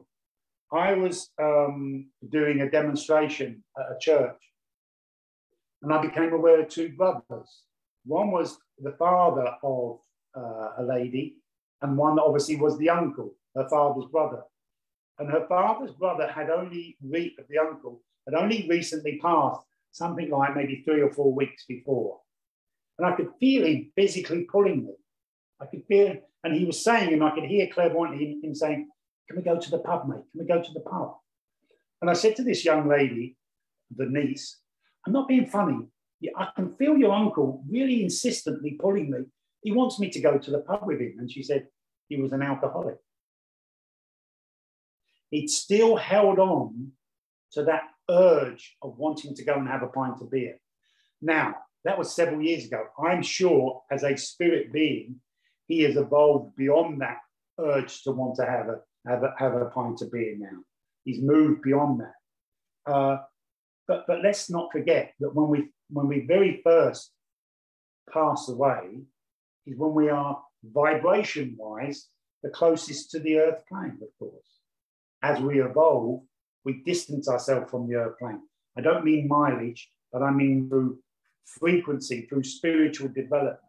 I was um, doing a demonstration at a church, and I became aware of two brothers. One was the father of uh, a lady, and one obviously was the uncle, her father's brother. And her father's brother had only, re- the uncle, had only recently passed, something like maybe three or four weeks before. And I could feel him physically pulling me. I could feel, and he was saying, and I could hear clairvoyantly him saying, can we go to the pub, mate? Can we go to the pub? And I said to this young lady, the niece, I'm not being funny. I can feel your uncle really insistently pulling me. He wants me to go to the pub with him. And she said he was an alcoholic. He'd still held on to that urge of wanting to go and have a pint of beer. Now, that was several years ago. I'm sure as a spirit being, he has evolved beyond that urge to want to have a have a, have a pint of beer now. He's moved beyond that. Uh, but, but let's not forget that when we, when we very first pass away is when we are vibration wise the closest to the earth plane, of course. As we evolve, we distance ourselves from the earth plane. I don't mean mileage, but I mean through frequency, through spiritual development.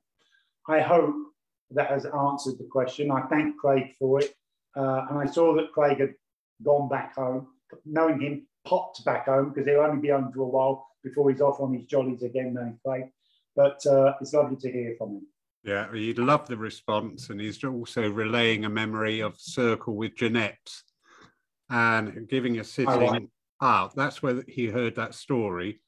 I hope that has answered the question. I thank Craig for it. Uh, and I saw that Craig had gone back home, knowing him, popped back home because he'll only be home for a while before he's off on his jollies again, knowing Craig. But uh, it's lovely to hear from him. Yeah, he'd love the response, and he's also relaying a memory of Circle with Jeanette and giving a sitting. Ah, that's where he heard that story.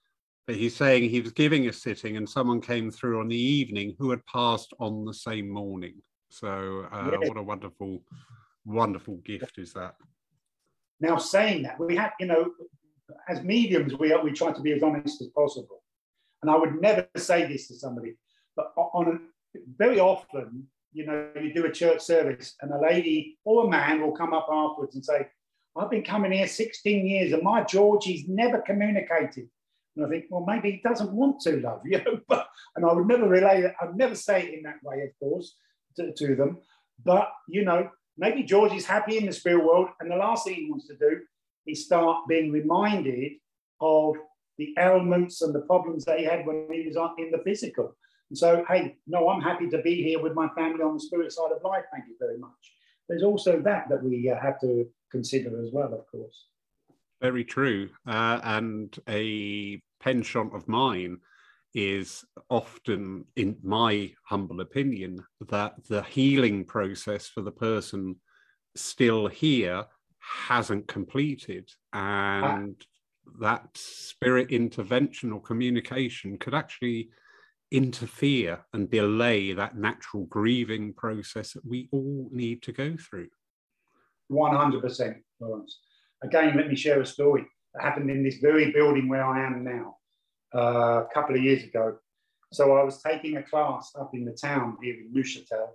But he's saying he was giving a sitting, and someone came through on the evening who had passed on the same morning. So, uh, what a wonderful wonderful gift is that. Now, saying that, we have, you know, as mediums, we, we try to be as honest as possible. And I would never say this to somebody, but on a, very often, you know, you do a church service and a lady or a man will come up afterwards and say, I've been coming here 16 years and my Georgie's never communicated. And I think, well, maybe he doesn't want to love you. [LAUGHS] but, and I would never relay I'd never say it in that way, of course, to, to them. But, you know, maybe George is happy in the spirit world, and the last thing he wants to do is start being reminded of the ailments and the problems that he had when he was in the physical. And so, hey, no, I'm happy to be here with my family on the spirit side of life. Thank you very much. There's also that that we uh, have to consider as well, of course. Very true. Uh, and a penchant of mine is often, in my humble opinion, that the healing process for the person still here hasn't completed. And that spirit intervention or communication could actually interfere and delay that natural grieving process that we all need to go through. 100%, Lawrence. Again, let me share a story that happened in this very building where I am now uh, a couple of years ago. So I was taking a class up in the town here in Neuchâtel,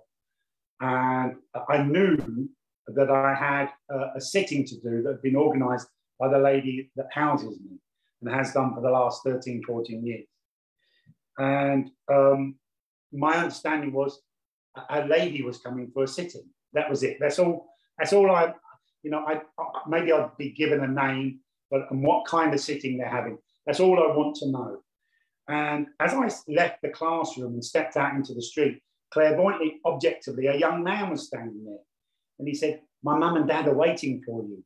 and I knew that I had a, a sitting to do that had been organised by the lady that houses me and has done for the last 13, 14 years. And um, my understanding was a lady was coming for a sitting. That was it. That's all. That's all I, you know, I maybe I'd be given a name, but and what kind of sitting they're having. That's all I want to know. And as I left the classroom and stepped out into the street, clairvoyantly, objectively, a young man was standing there. And he said, My mum and dad are waiting for you.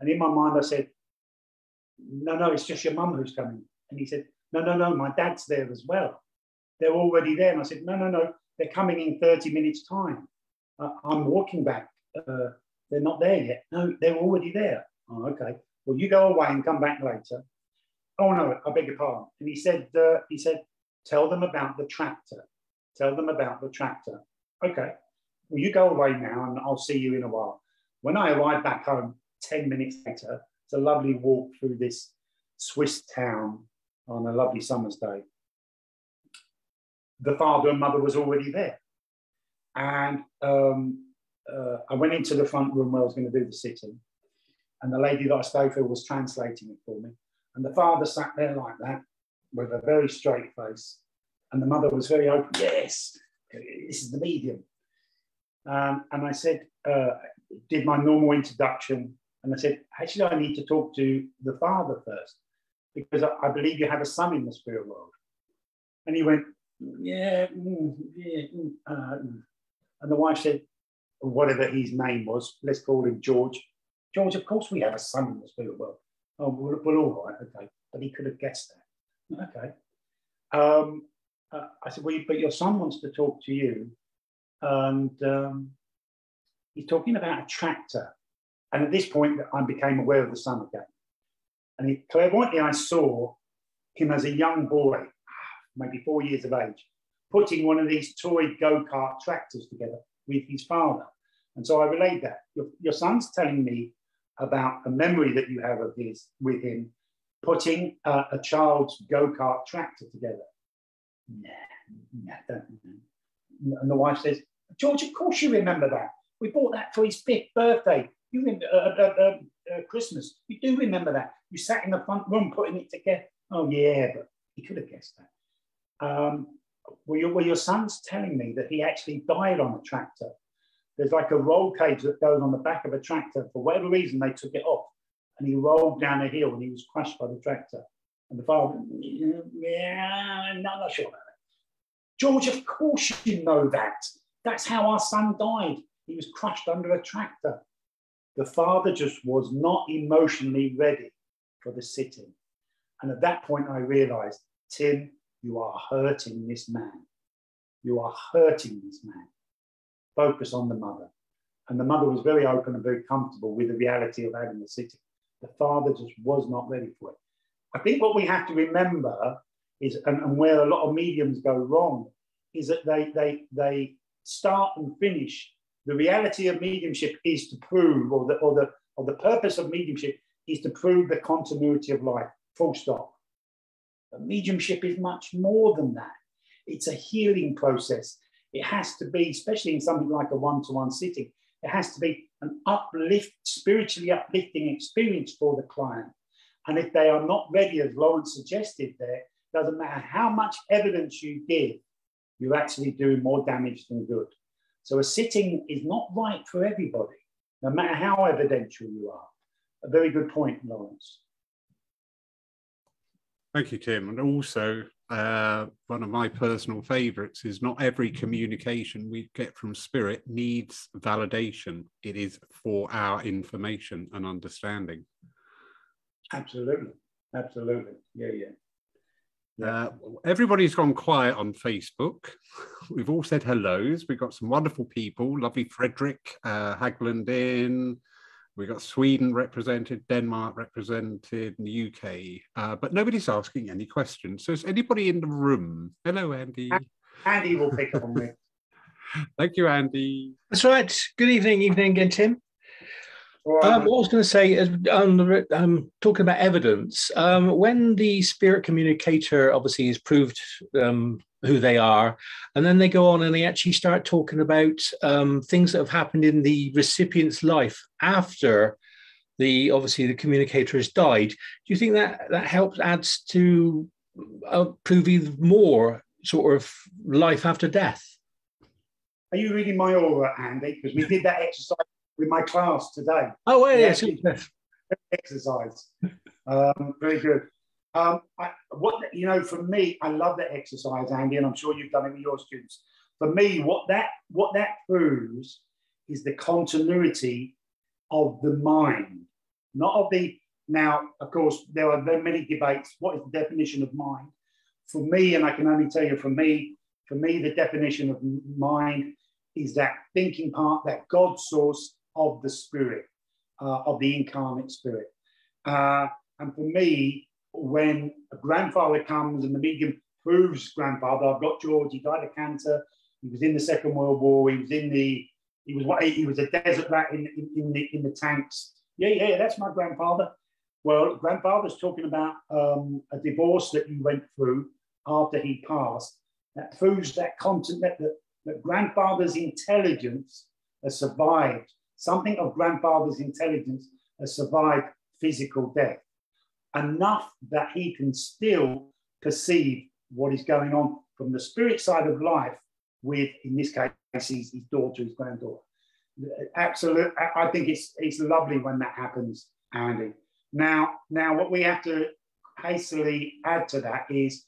And in my mind, I said, No, no, it's just your mum who's coming. And he said, No, no, no, my dad's there as well. They're already there. And I said, No, no, no, they're coming in 30 minutes' time. I'm walking back. Uh, they're not there yet. No, they're already there. Oh, okay. Well, you go away and come back later. Oh no, I beg your pardon. And he said, uh, he said, tell them about the tractor. Tell them about the tractor. Okay. Well, you go away now, and I'll see you in a while. When I arrived back home, ten minutes later, it's a lovely walk through this Swiss town on a lovely summer's day. The father and mother was already there, and um, uh, I went into the front room where I was going to do the sitting, and the lady that I stayed for was translating it for me. And the father sat there like that with a very straight face. And the mother was very open. Yes, this is the medium. Um, and I said, uh, did my normal introduction. And I said, actually, I need to talk to the father first because I, I believe you have a son in the spirit world. And he went, yeah, mm, yeah. Mm, uh, mm. and the wife said, whatever his name was, let's call him George. George, of course we have a son in the spirit world. Oh, well, all right, okay. But he could have guessed that. Okay. Um, uh, I said, well, but your son wants to talk to you. And um, he's talking about a tractor. And at this point, I became aware of the son again. And he, clairvoyantly, I saw him as a young boy, maybe four years of age, putting one of these toy go kart tractors together with his father. And so I relayed that. Your, your son's telling me about a memory that you have of his with him putting uh, a child's go-kart tractor together. Nah, nah. And the wife says, George, of course you remember that. We bought that for his fifth birthday. You remember uh, uh, uh, uh, Christmas. You do remember that. You sat in the front room putting it together. Oh yeah, but he could have guessed that. Um, well, your, well, your son's telling me that he actually died on a tractor there's like a roll cage that goes on the back of a tractor. For whatever reason, they took it off and he rolled down a hill and he was crushed by the tractor. And the father, yeah, I'm not sure about that. George, of course you know that. That's how our son died. He was crushed under a tractor. The father just was not emotionally ready for the sitting. And at that point, I realized, Tim, you are hurting this man. You are hurting this man focus on the mother. And the mother was very open and very comfortable with the reality of having a city. The father just was not ready for it. I think what we have to remember is, and, and where a lot of mediums go wrong, is that they, they, they start and finish. The reality of mediumship is to prove, or the, or, the, or the purpose of mediumship is to prove the continuity of life, full stop. But mediumship is much more than that. It's a healing process. It has to be, especially in something like a one to one sitting, it has to be an uplift, spiritually uplifting experience for the client. And if they are not ready, as Lawrence suggested there, doesn't matter how much evidence you give, you're actually doing more damage than good. So a sitting is not right for everybody, no matter how evidential you are. A very good point, Lawrence. Thank you, Tim. And also, uh, one of my personal favorites is not every communication we get from spirit needs validation. It is for our information and understanding. Absolutely. Absolutely. Yeah, yeah. Uh, everybody's gone quiet on Facebook. [LAUGHS] We've all said hellos. We've got some wonderful people. Lovely Frederick uh, Hagland in. We've got Sweden represented, Denmark represented, in the UK. Uh, but nobody's asking any questions. So is anybody in the room? Hello, Andy. Andy will pick up on me. [LAUGHS] Thank you, Andy. That's right. Good evening, evening again, Tim. All right, Um, what I was going to say is, um, um, talking about evidence, um, when the spirit communicator obviously is proved um, who they are, and then they go on and they actually start talking about um, things that have happened in the recipient's life after the obviously the communicator has died. Do you think that that helps adds to uh, even more sort of life after death? Are you reading my aura, Andy? Because we did that exercise with my class today. Oh, Yeah. yes. exercise. Um, very good. Um, I, what you know, for me, I love that exercise, Andy, and I'm sure you've done it with your students. For me, what that what that proves is the continuity of the mind, not of the. Now, of course, there are many debates. What is the definition of mind? For me, and I can only tell you, for me, for me, the definition of mind is that thinking part, that God source of the spirit uh, of the incarnate spirit. Uh, and for me, when a grandfather comes and the medium proves grandfather, I've got George, he died of cancer, he was in the Second World War, he was in the, he was what he was a desert rat in, in, in the in the tanks. Yeah, yeah, that's my grandfather. Well, grandfather's talking about um, a divorce that he went through after he passed. That proves that content that, that, that grandfather's intelligence has survived something of grandfather's intelligence has survived physical death, enough that he can still perceive what is going on from the spirit side of life with, in this case, his, his daughter, his granddaughter. Absolutely, I think it's it's lovely when that happens, Andy. Now, now what we have to hastily add to that is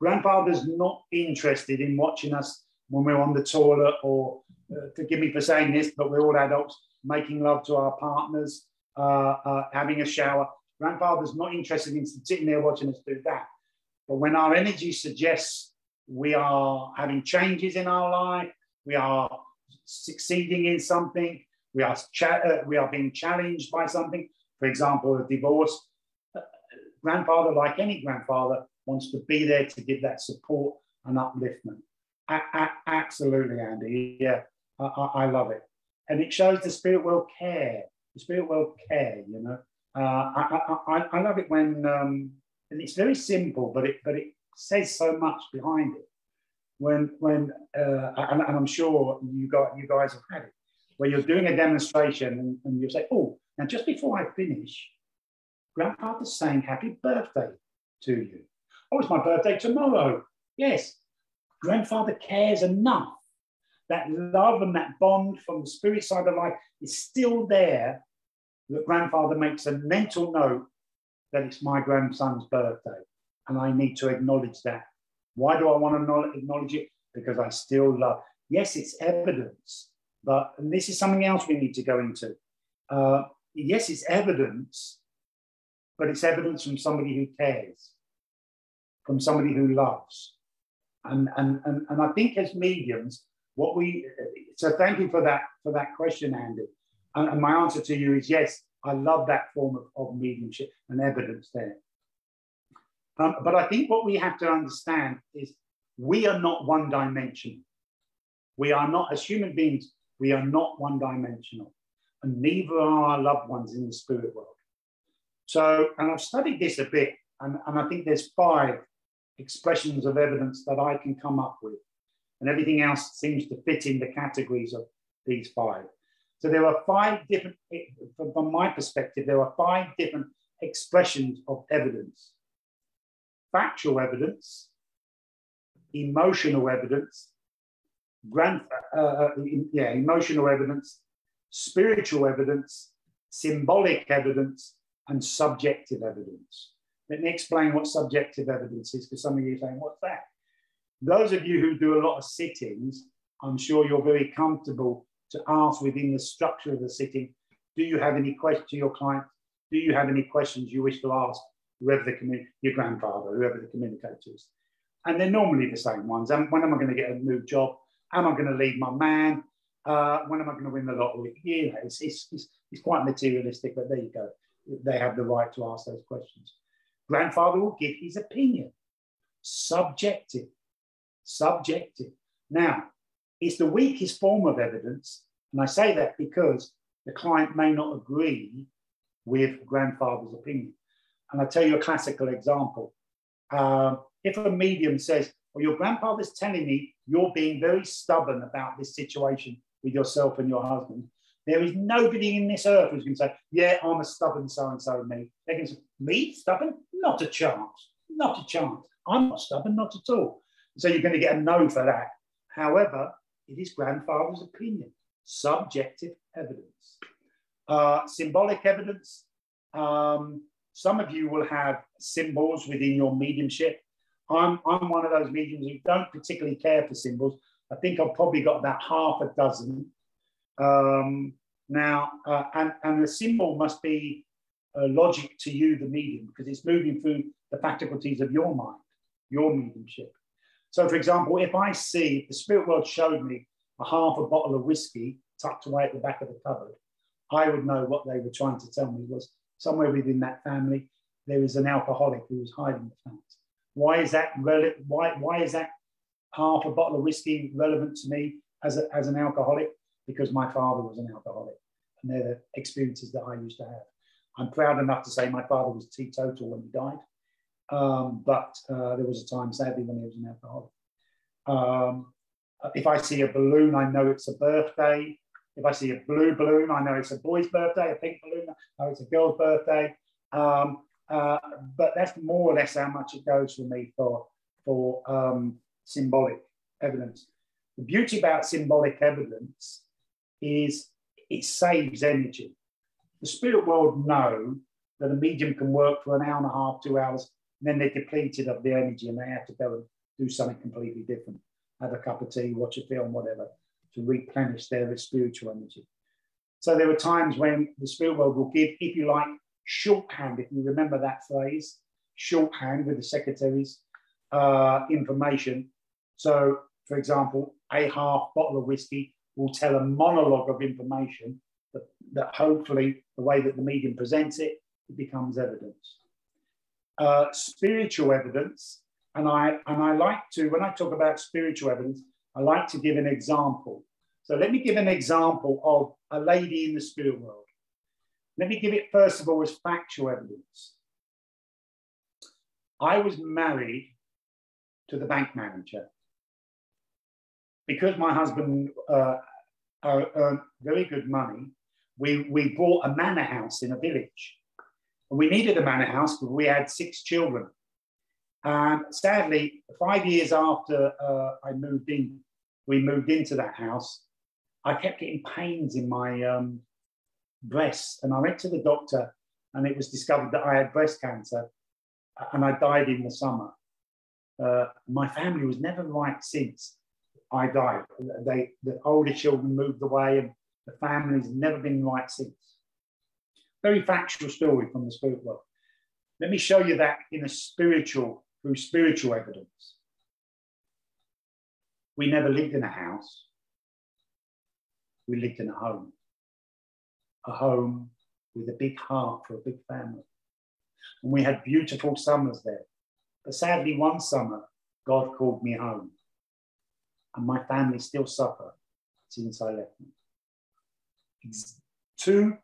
grandfather's not interested in watching us when we're on the toilet or uh, forgive me for saying this, but we're all adults making love to our partners, uh, uh, having a shower. Grandfather's not interested in sitting there watching us do that. But when our energy suggests we are having changes in our life, we are succeeding in something, we are, cha- uh, we are being challenged by something, for example, a divorce, uh, grandfather, like any grandfather, wants to be there to give that support and upliftment. A- a- absolutely, Andy. Yeah, I, I, I love it and it shows the spirit will care. The spirit will care, you know. Uh, I, I, I, love it when, um, and it's very simple, but it but it says so much behind it. When when uh, and, and I'm sure you got you guys have had it, where you're doing a demonstration and, and you say, oh, now just before I finish, Grandfather's saying happy birthday to you. Oh, it's my birthday tomorrow. Yes, Grandfather cares enough that love and that bond from the spirit side of life is still there, that grandfather makes a mental note that it's my grandson's birthday. And I need to acknowledge that. Why do I want to acknowledge it? Because I still love. Yes, it's evidence, but this is something else we need to go into. Uh, yes, it's evidence, but it's evidence from somebody who cares, from somebody who loves. And, and, and, and I think as mediums, what we so thank you for that for that question andy and, my answer to you is yes i love that form of, of mediumship and evidence there. Um, but i think what we have to understand is we are not one dimensional we are not as human beings we are not one dimensional and neither are our loved ones in the spirit world. So and i've studied this a bit and, and i think there's five expressions of evidence that i can come up with and everything else seems to fit in the categories of these five. So there are five different, from my perspective, there are five different expressions of evidence. Factual evidence, emotional evidence, grand, uh, uh yeah, emotional evidence, spiritual evidence, symbolic evidence, and subjective evidence. Let me explain what subjective evidence is, because some of you are saying, what's that? Those of you who do a lot of sittings, I'm sure you're very comfortable to ask within the structure of the sitting, do you have any questions to your client? Do you have any questions you wish to ask whoever the commun- your grandfather, whoever the communicator is. And they're normally the same ones. And when am I going to get a new job? Am I going to leave my man? Uh, when am I going to win the lottery? You know, it's, it's, it's, it's quite materialistic, but there you go. They have the right to ask those questions. Grandfather will give his opinion. Subjective. Subjective. Now, it's the weakest form of evidence. And I say that because the client may not agree with grandfather's opinion. And I'll tell you a classical example. Um, if a medium says, Well, your grandfather's telling me you're being very stubborn about this situation with yourself and your husband, there is nobody in this earth who's going to say, Yeah, I'm a stubborn so and so, me. They can say, Me, stubborn? Not a chance. Not a chance. I'm not stubborn, not at all. So you're going to get a no for that. However, it is grandfather's opinion, subjective evidence. Uh, symbolic evidence. Um, some of you will have symbols within your mediumship. I'm, I'm one of those mediums who don't particularly care for symbols. I think I've probably got about half a dozen. Um, now, uh, and, and the symbol must be uh, logic to you, the medium, because it's moving through the faculties of your mind, your mediumship. So, for example, if I see the spirit world showed me a half a bottle of whiskey tucked away at the back of the cupboard, I would know what they were trying to tell me was somewhere within that family there is an alcoholic who was hiding the fact. Why is that relevant? Why, why is that half a bottle of whiskey relevant to me as, a, as an alcoholic? Because my father was an alcoholic, and they're the experiences that I used to have. I'm proud enough to say my father was teetotal when he died. Um, but uh, there was a time, sadly, when he was an alcoholic. Um, if I see a balloon, I know it's a birthday. If I see a blue balloon, I know it's a boy's birthday. A pink balloon, I know it's a girl's birthday. Um, uh, but that's more or less how much it goes for me for, for um, symbolic evidence. The beauty about symbolic evidence is it saves energy. The spirit world know that a medium can work for an hour and a half, two hours, then they're depleted of the energy and they have to go and do something completely different. Have a cup of tea, watch a film, whatever, to replenish their spiritual energy. So there are times when the spirit world will give, if you like, shorthand, if you remember that phrase, shorthand with the secretary's uh, information. So, for example, a half bottle of whiskey will tell a monologue of information that, that hopefully, the way that the medium presents it, it becomes evidence uh, spiritual evidence, and I and I like to when I talk about spiritual evidence, I like to give an example. So let me give an example of a lady in the spirit world. Let me give it first of all as factual evidence. I was married to the bank manager because my husband uh, earned very good money. We, we bought a manor house in a village and we needed a manor house because we had six children. And sadly, five years after uh, I moved in, we moved into that house, I kept getting pains in my um, breast. And I went to the doctor, and it was discovered that I had breast cancer, and I died in the summer. Uh, my family was never right since I died. They, the older children moved away, and the family's never been right since. Very factual story from the spirit world. Let me show you that in a spiritual, through spiritual evidence. We never lived in a house. We lived in a home. A home with a big heart for a big family. And we had beautiful summers there. But sadly, one summer, God called me home. And my family still suffer since I left them. Two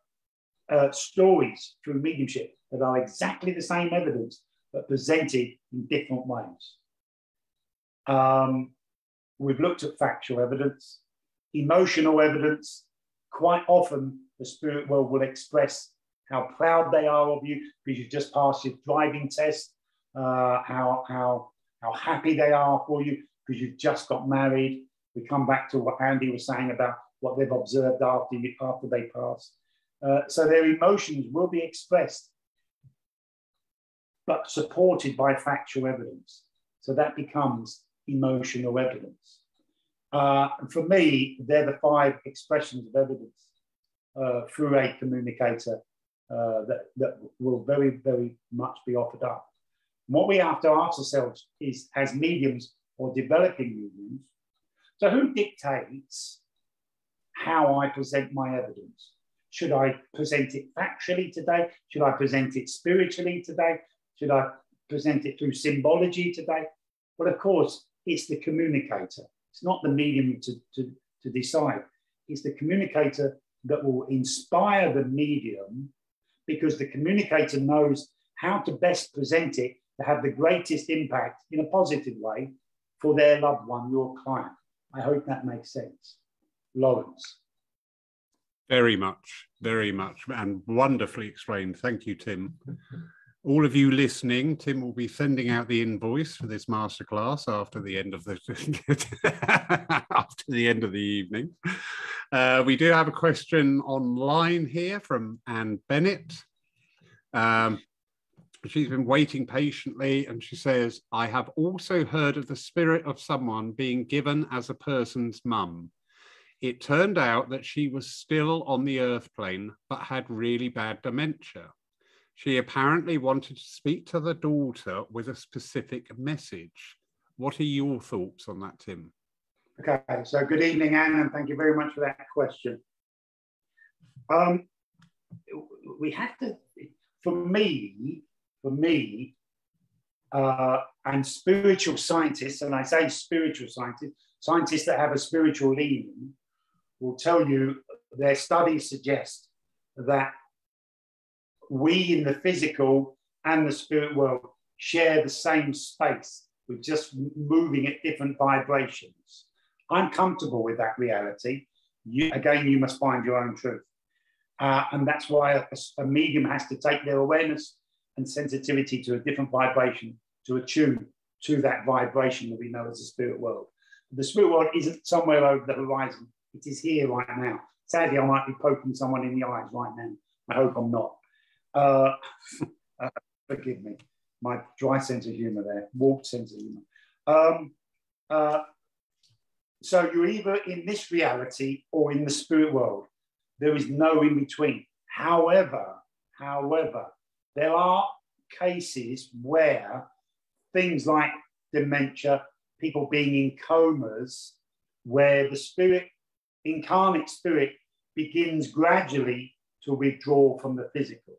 uh, stories through mediumship that are exactly the same evidence but presented in different ways. Um, we've looked at factual evidence, emotional evidence. Quite often, the spirit world will express how proud they are of you because you've just passed your driving test, uh, how, how, how happy they are for you because you've just got married. We come back to what Andy was saying about what they've observed after, you, after they passed. Uh, so their emotions will be expressed, but supported by factual evidence. So that becomes emotional evidence. Uh, and for me, they're the five expressions of evidence uh, through a communicator uh, that, that will very, very much be offered up. And what we have to ask ourselves is, as mediums or developing mediums, so who dictates how I present my evidence? Should I present it factually today? Should I present it spiritually today? Should I present it through symbology today? Well, of course, it's the communicator. It's not the medium to, to, to decide. It's the communicator that will inspire the medium because the communicator knows how to best present it to have the greatest impact in a positive way for their loved one, your client. I hope that makes sense. Lawrence. Very much, very much, and wonderfully explained. Thank you, Tim. All of you listening, Tim will be sending out the invoice for this masterclass after the end of the [LAUGHS] after the end of the evening. Uh, we do have a question online here from Anne Bennett. Um, she's been waiting patiently and she says, I have also heard of the spirit of someone being given as a person's mum. It turned out that she was still on the earth plane, but had really bad dementia. She apparently wanted to speak to the daughter with a specific message. What are your thoughts on that, Tim? Okay, so good evening, Anne, and thank you very much for that question. Um, we have to, for me, for me, uh, and spiritual scientists, and I say spiritual scientists, scientists that have a spiritual leaning, will tell you their studies suggest that we in the physical and the spirit world share the same space. We're just moving at different vibrations. I'm comfortable with that reality. You, again, you must find your own truth. Uh, and that's why a, a, medium has to take their awareness and sensitivity to a different vibration to attune to that vibration that we know as the spirit world. The spirit world isn't somewhere over the horizon, it is here right now. Sadly, I might be poking someone in the eyes right now. I hope I'm not. Uh, [LAUGHS] uh, forgive me, my dry sense of humor there, warped sense of humor. Um, uh, so you're either in this reality or in the spirit world. There is no in between. However, however, there are cases where things like dementia, people being in comas, where the spirit, incarnate spirit, begins gradually to withdraw from the physical.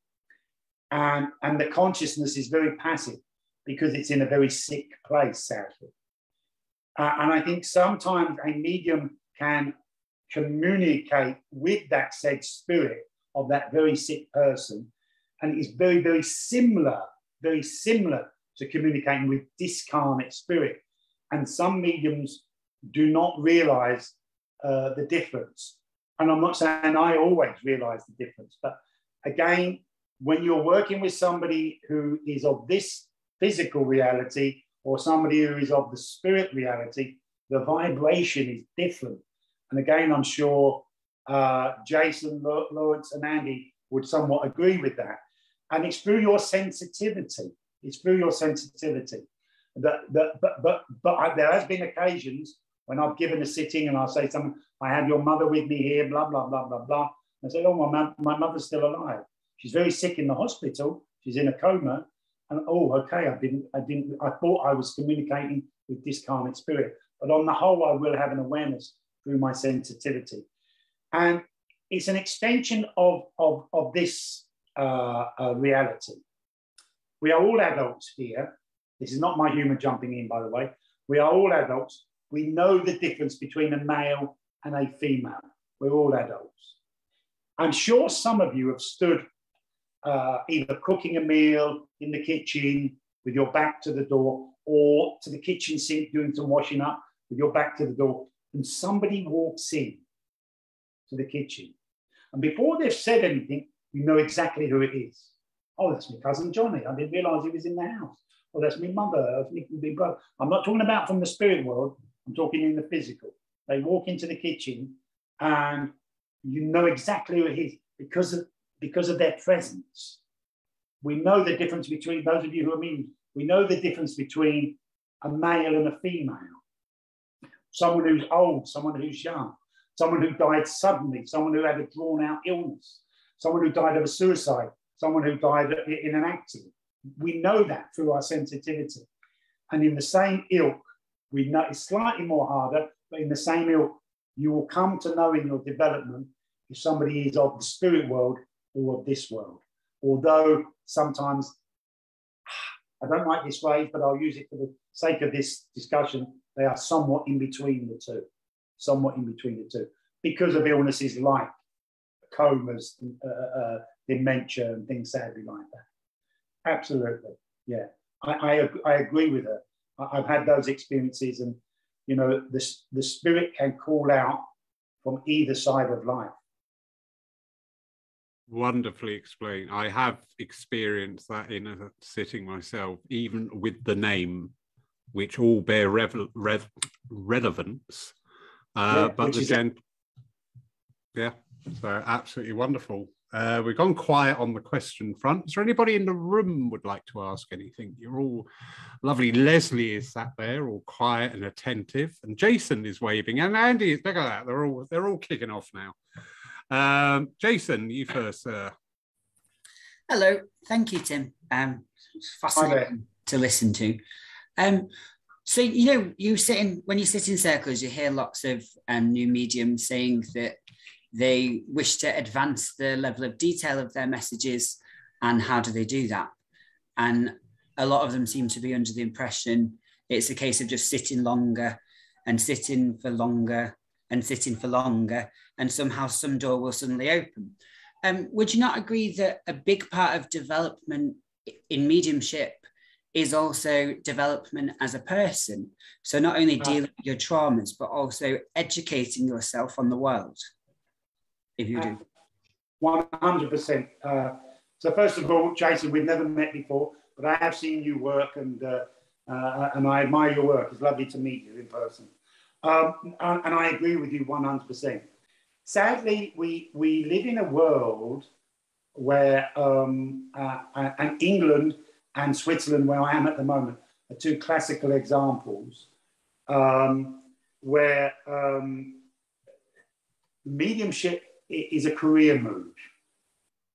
And, and the consciousness is very passive because it's in a very sick place, sadly. Uh, and I think sometimes a medium can communicate with that said spirit of that very sick person. And it's very, very similar, very similar to communicating with discarnate spirit. And some mediums do not realize uh, the difference. And I'm not saying I always realize the difference, but again, when you're working with somebody who is of this physical reality or somebody who is of the spirit reality, the vibration is different. And again, I'm sure uh, Jason, Lawrence, and Andy would somewhat agree with that. And it's through your sensitivity. It's through your sensitivity. That, that, but but but there has been occasions when I've given a sitting and I'll say something, I have your mother with me here, blah, blah, blah, blah, blah. And I say, oh, my, my mother's still alive. She's very sick in the hospital. She's in a coma. And oh, okay, I didn't, I didn't, I thought I was communicating with this discarnate spirit. But on the whole, I will have an awareness through my sensitivity. And it's an extension of, of, of this uh, uh, reality. We are all adults here. This is not my humor jumping in, by the way. We are all adults. We know the difference between a male and a female. We're all adults. I'm sure some of you have stood uh, either cooking a meal in the kitchen with your back to the door or to the kitchen sink doing some washing up with your back to the door, and somebody walks in to the kitchen. And before they've said anything, you know exactly who it is. Oh, that's my cousin Johnny. I didn't realize he was in the house. Oh, that's my mother. I'm not talking about from the spirit world. I'm talking in the physical. They walk into the kitchen and you know exactly who it is because of because of their presence. We know the difference between those of you who are mean, we know the difference between a male and a female. Someone who's old, someone who's young, someone who died suddenly, someone who had a drawn out illness, someone who died of a suicide, someone who died in an accident. We know that through our sensitivity. And in the same ilk, we know it's slightly more harder, but in the same ilk, you will come to know in your development if somebody is of the spirit world or of this world. Although sometimes [SIGHS] I don't like this phrase, but I'll use it for the sake of this discussion. They are somewhat in between the two, somewhat in between the two, because of illnesses like comas, uh, uh, dementia, and things sadly like that. Absolutely, yeah. I, I, I agree with her. I, have had those experiences, and you know, the, the spirit can call out from either side of life. Wonderfully explained. I have experienced that in a sitting myself, even with the name, which all bear rev- rev- relevance. Uh, yeah, but the gen- yeah, so absolutely wonderful. Uh, we've gone quiet on the question front. Is there anybody in the room would like to ask anything? You're all lovely. Leslie is sat there, all quiet and attentive, and Jason is waving, and Andy is. Look at that. They're all they're all kicking off now. Um, Jason, you first, sir. Hello. Thank you, Tim. Um, fascinating to listen to. Um, so you know, you sit in when you sit in circles, you hear lots of um, new mediums saying that they wish to advance the level of detail of their messages and how do they do that? And a lot of them seem to be under the impression it's a case of just sitting longer and sitting for longer and sitting for longer and somehow some door will suddenly open. Um, would you not agree that a big part of development in mediumship is also development as a person? So not only dealing with your traumas but also educating yourself on the world if you do? 100%. Uh, so first of all, Jason, we've never met before, but I have seen you work and, uh, uh, and I admire your work. It's lovely to meet you in person. Um, and I agree with you 100%. Sadly, we, we live in a world where, um, uh, and England and Switzerland, where I am at the moment, are two classical examples um, where um, mediumship is a career move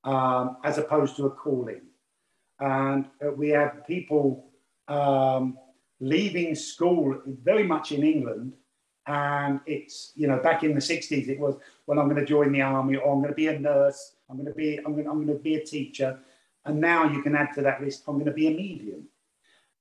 um, as opposed to a calling. And uh, we have people um, leaving school very much in England. And it's, you know, back in the 60s, it was, well, I'm going to join the army or I'm going to be a nurse. I'm going to be, I'm going, I'm going to be a teacher. And now you can add to that list, I'm going to be a medium.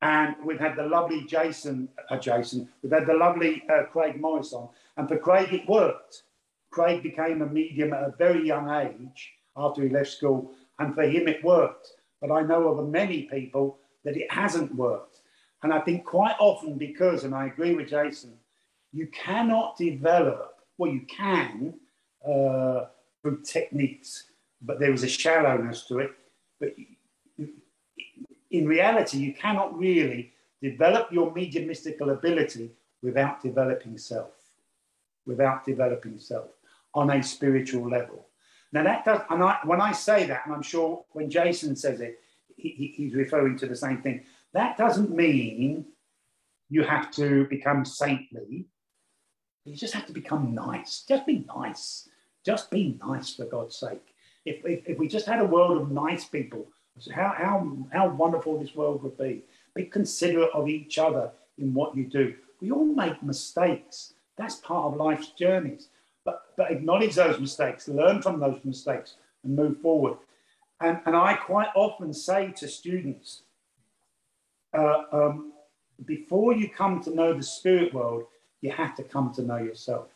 And we've had the lovely Jason, uh, Jason, we've had the lovely uh, Craig Morris on. And for Craig, it worked Craig became a medium at a very young age after he left school, and for him it worked. But I know of many people that it hasn't worked. And I think quite often because, and I agree with Jason, you cannot develop, well, you can uh, through techniques, but there is a shallowness to it. But in reality, you cannot really develop your mediumistical ability without developing self, without developing self on a spiritual level. Now that does, and I, when I say that, and I'm sure when Jason says it, he, he's referring to the same thing. That doesn't mean you have to become saintly. You just have to become nice. Just be nice. Just be nice for God's sake. If, if, if we just had a world of nice people, how, how, how wonderful this world would be. Be considerate of each other in what you do. We all make mistakes. That's part of life's journeys but, but acknowledge those mistakes, learn from those mistakes, and move forward. And, and I quite often say to students, uh, um, before you come to know the spirit world, you have to come to know yourself.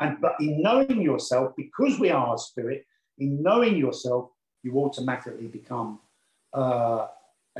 And but in knowing yourself, because we are a spirit, in knowing yourself, you automatically become uh,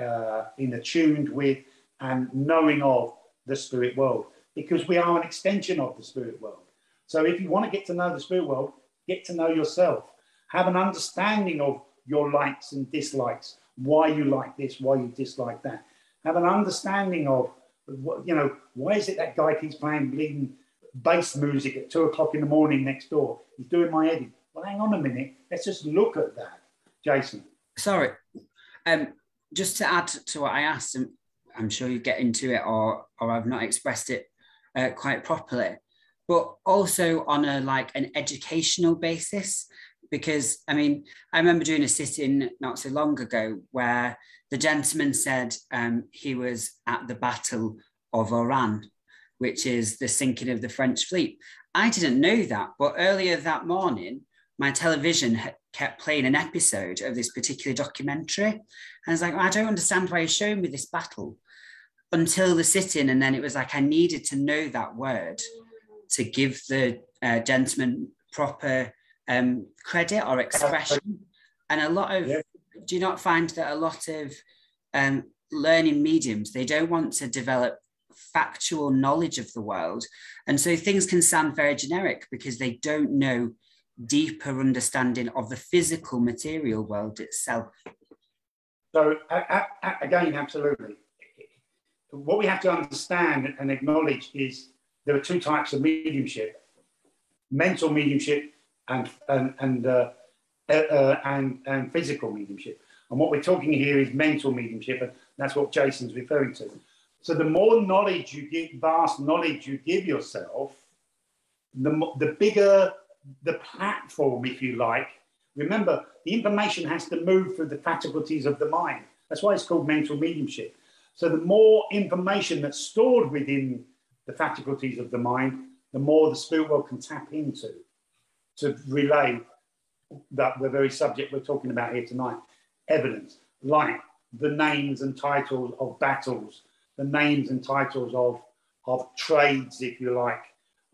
uh, in attuned with and knowing of the spirit world, because we are an extension of the spirit world. So if you want to get to know the spirit world, get to know yourself. Have an understanding of your likes and dislikes, why you like this, why you dislike that. Have an understanding of, you know, why is it that guy keeps playing bleeding bass music at two o'clock in the morning next door? He's doing my head. Well, hang on a minute. Let's just look at that. Jason. Sorry. Um, just to add to what I asked, and I'm sure you get into it or, or I've not expressed it uh, quite properly but also on a like an educational basis because I mean, I remember doing a sit-in not so long ago where the gentleman said um, he was at the Battle of Oran, which is the sinking of the French fleet. I didn't know that, but earlier that morning, my television kept playing an episode of this particular documentary. And I was like, I don't understand why he's showing me this battle until the sit-in. And then it was like, I needed to know that word to give the uh, gentleman proper um, credit or expression. And a lot of, yeah. do you not find that a lot of um, learning mediums, they don't want to develop factual knowledge of the world. And so things can sound very generic because they don't know deeper understanding of the physical material world itself. So again, absolutely. What we have to understand and acknowledge is there are two types of mediumship: mental mediumship and and and uh, uh, uh, and, and physical mediumship. And what we're talking here is mental mediumship, and that's what Jason's referring to. So the more knowledge you give, vast knowledge you give yourself, the the bigger the platform, if you like. Remember, the information has to move through the faculties of the mind. That's why it's called mental mediumship. So the more information that's stored within the faculties of the mind, the more the spirit world can tap into to relay that the very subject we're talking about here tonight evidence, like the names and titles of battles, the names and titles of, of trades, if you like,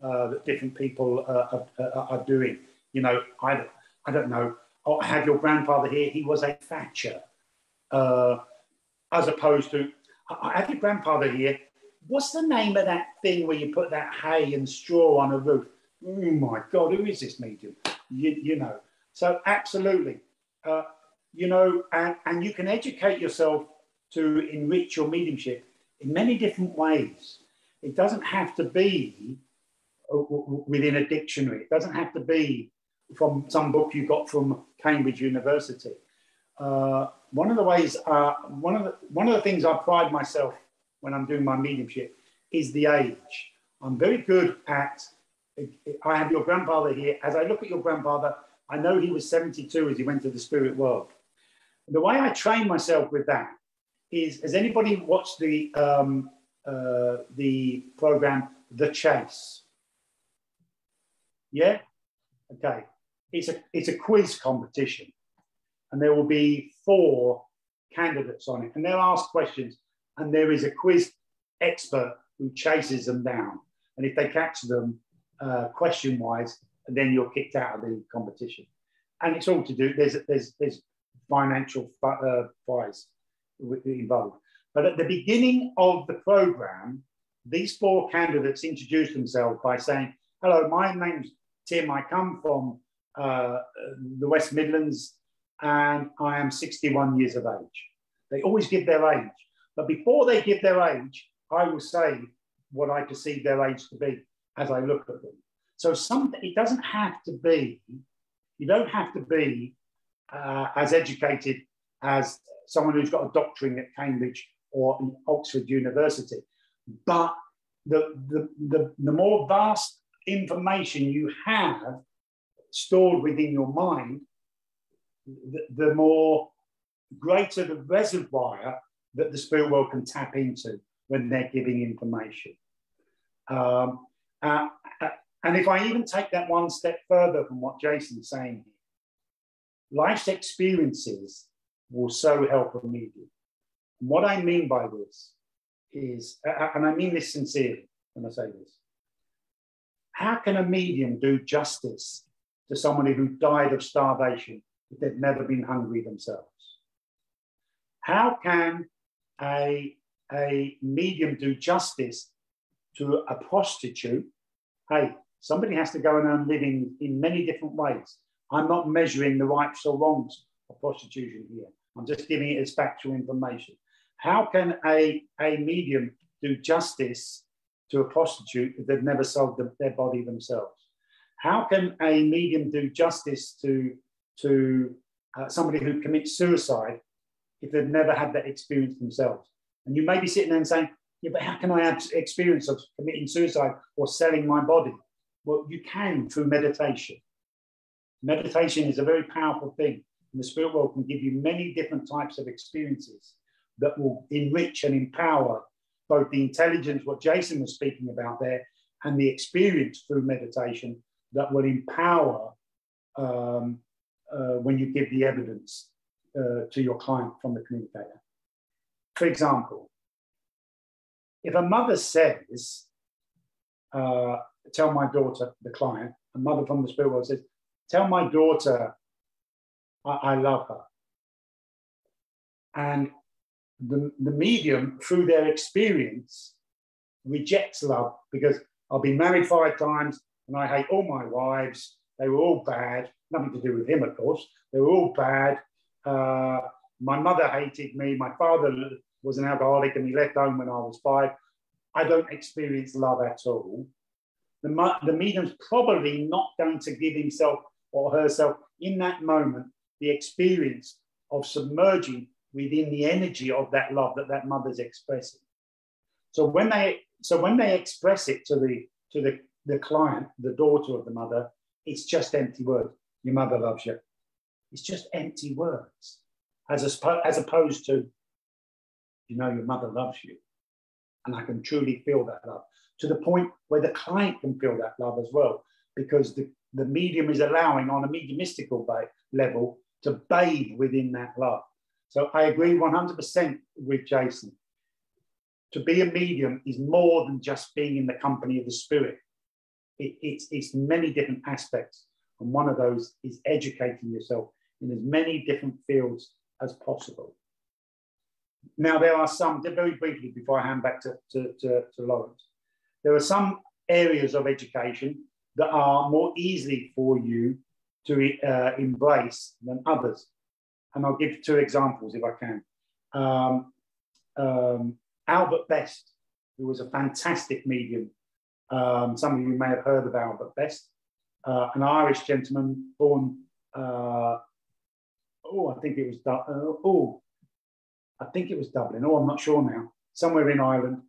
uh, that different people uh, are, are, doing. You know, I, I don't know. Oh, I have your grandfather here. He was a thatcher, uh, as opposed to I have your grandfather here. What's the name of that thing where you put that hay and straw on a roof? Oh my God, who is this medium? You, you know. So absolutely, uh, you know, and, and you can educate yourself to enrich your mediumship in many different ways. It doesn't have to be within a dictionary. It doesn't have to be from some book you got from Cambridge University. Uh, one of the ways, uh, one of the one of the things I pride myself when I'm doing my mediumship is the age. I'm very good at. I have your grandfather here. As I look at your grandfather, I know he was 72 as he went to the spirit world. The way I train myself with that is: Has anybody watched the um, uh, the program The Chase? Yeah? Okay. It's a, it's a quiz competition. And there will be four candidates on it. And they'll ask questions. And there is a quiz expert who chases them down. And if they catch them uh, question wise, then you're kicked out of the competition. And it's all to do, there's, there's, there's financial uh, involved. But at the beginning of the program, these four candidates introduce themselves by saying, Hello, my name's Tim. I come from uh, the West Midlands and I am 61 years of age. They always give their age. But before they give their age, I will say what I perceive their age to be as I look at them. So some, it doesn't have to be, you don't have to be uh, as educated as someone who's got a doctorate at Cambridge or Oxford University. But the, the, the, the more vast information you have stored within your mind, the, the more greater the reservoir that the spirit world can tap into when they're giving information. Um, uh, uh, and if I even take that one step further from what Jason's saying here, life's experiences will so help a medium. And what I mean by this is, and I mean this sincerely when I say this, how can a medium do justice to somebody who died of starvation if they've never been hungry themselves? How can a, a medium do justice to a prostitute? Hey, somebody has to go and earn living in many different ways. I'm not measuring the rights or wrongs of prostitution here. I'm just giving it as factual information. How can a, a medium do justice to a prostitute if they've never sold the, their body themselves? How can a medium do justice to, to uh, somebody who commits suicide if they've never had that experience themselves? And you may be sitting there and saying, yeah, but how can I have experience of committing suicide or selling my body? Well, you can through meditation. Meditation is a very powerful thing. And the spirit world can give you many different types of experiences that will enrich and empower both the intelligence, what Jason was speaking about there, and the experience through meditation that will empower um, uh, when you give the evidence uh, to your client from the communicator. For example, if a mother says, uh, tell my daughter, the client, a mother from the spirit world says, tell my daughter I, I love her. And the, the medium, through their experience, rejects love because I've been married five times and I hate all my wives. They were all bad, nothing to do with him, of course. They were all bad. Uh, my mother hated me. My father was an alcoholic and he left home when I was five. I don't experience love at all. The, the medium's probably not going to give himself or herself in that moment the experience of submerging within the energy of that love that that mother's expressing. So when they so when they express it to the to the, the client, the daughter of the mother, it's just empty words. Your mother loves you. It's just empty words, as a, as opposed to, you know, your mother loves you, and I can truly feel that love to the point where the client can feel that love as well, because the, the medium is allowing on a mediumistical level to bathe within that love. So I agree 100% with Jason. To be a medium is more than just being in the company of the spirit. It, it's, it's many different aspects. And one of those is educating yourself in as many different fields as possible. Now, there are some, very briefly before I hand back to, to, to, to Lawrence, there are some areas of education that are more easily for you to uh, embrace than others. And I'll give two examples if I can. Um, um, Albert Best, who was a fantastic medium. Um, some of you may have heard of Albert Best, uh, an Irish gentleman born, uh, oh, I think it was, uh, oh, I think it was Dublin. Oh, I'm not sure now. Somewhere in Ireland.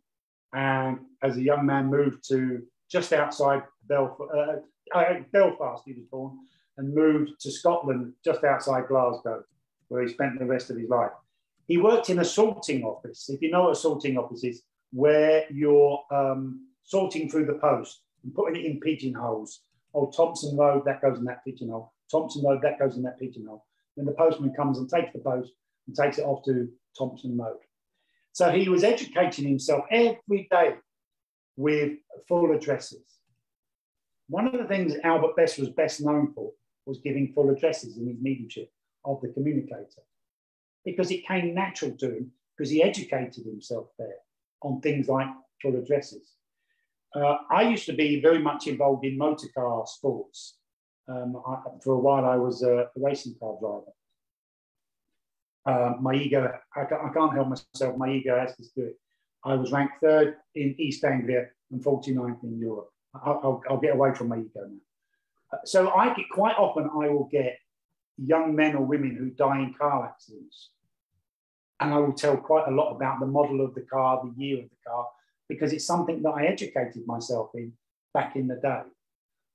And as a young man moved to just outside Belf- uh, uh, Belfast, he was born, and moved to Scotland just outside Glasgow, where he spent the rest of his life. He worked in a sorting office. If you know what a sorting office is, where you're um, sorting through the post and putting it in pigeonholes. Oh, Thompson Road, that goes in that pigeonhole. Thompson Road, that goes in that pigeonhole. Then the postman comes and takes the post and takes it off to Thompson Road. So he was educating himself every day with full addresses. One of the things Albert Best was best known for was giving full addresses in his mediumship of the communicator because it came natural to him because he educated himself there on things like full addresses. Uh, I used to be very much involved in motor car sports. Um, I, for a while, I was a, racing car driver. Uh, my ego, I, I, can't help myself, my ego has to do it. I was ranked third in East Anglia and 49th in Europe. I'll, I'll, I'll get away from my ego now so I get quite often I will get young men or women who die in car accidents. And I will tell quite a lot about the model of the car, the year of the car, because it's something that I educated myself in back in the day.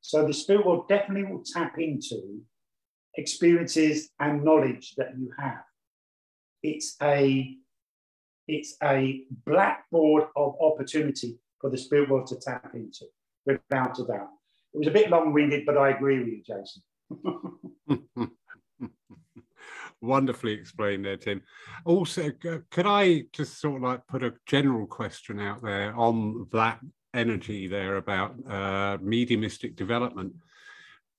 So the spirit world definitely will tap into experiences and knowledge that you have. It's a it's a blackboard of opportunity for the spirit world to tap into, without a doubt. It was a bit long-winded, but I agree with you, Jason. [LAUGHS] Wonderfully explained there, Tim. Also, could I just sort of like put a general question out there on that energy there about uh, mediumistic development?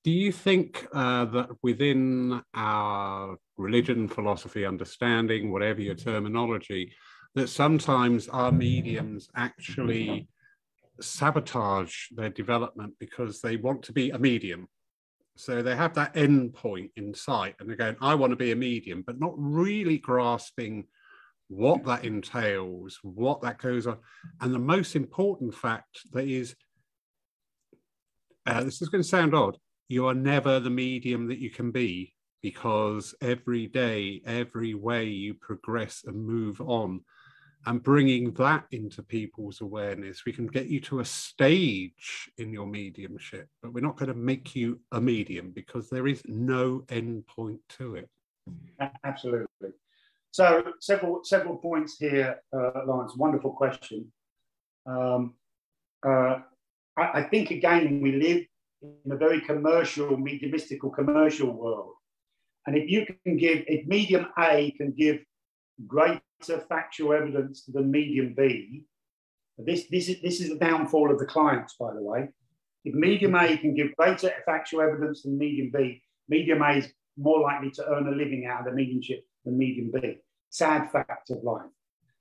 Do you think uh, that within our religion, philosophy, understanding, whatever your terminology, that sometimes our mediums actually sabotage their development because they want to be a medium. So they have that end point in sight and they're going, I want to be a medium, but not really grasping what that entails, what that goes on. And the most important fact that is, uh, this is going to sound odd, you are never the medium that you can be because every day, every way you progress and move on, and bringing that into people's awareness. We can get you to a stage in your mediumship, but we're not going to make you a medium because there is no end point to it. Absolutely. So several several points here, uh, Lawrence. Wonderful question. Um, uh, I, I, think again we live in a very commercial, mediumistical commercial world, and if you can give, if medium A can give greater factual evidence than medium B, this this is this is the downfall of the clients, by the way. If medium A can give greater factual evidence than medium B, medium A is more likely to earn a living out of the mediumship than medium B. Sad fact of life.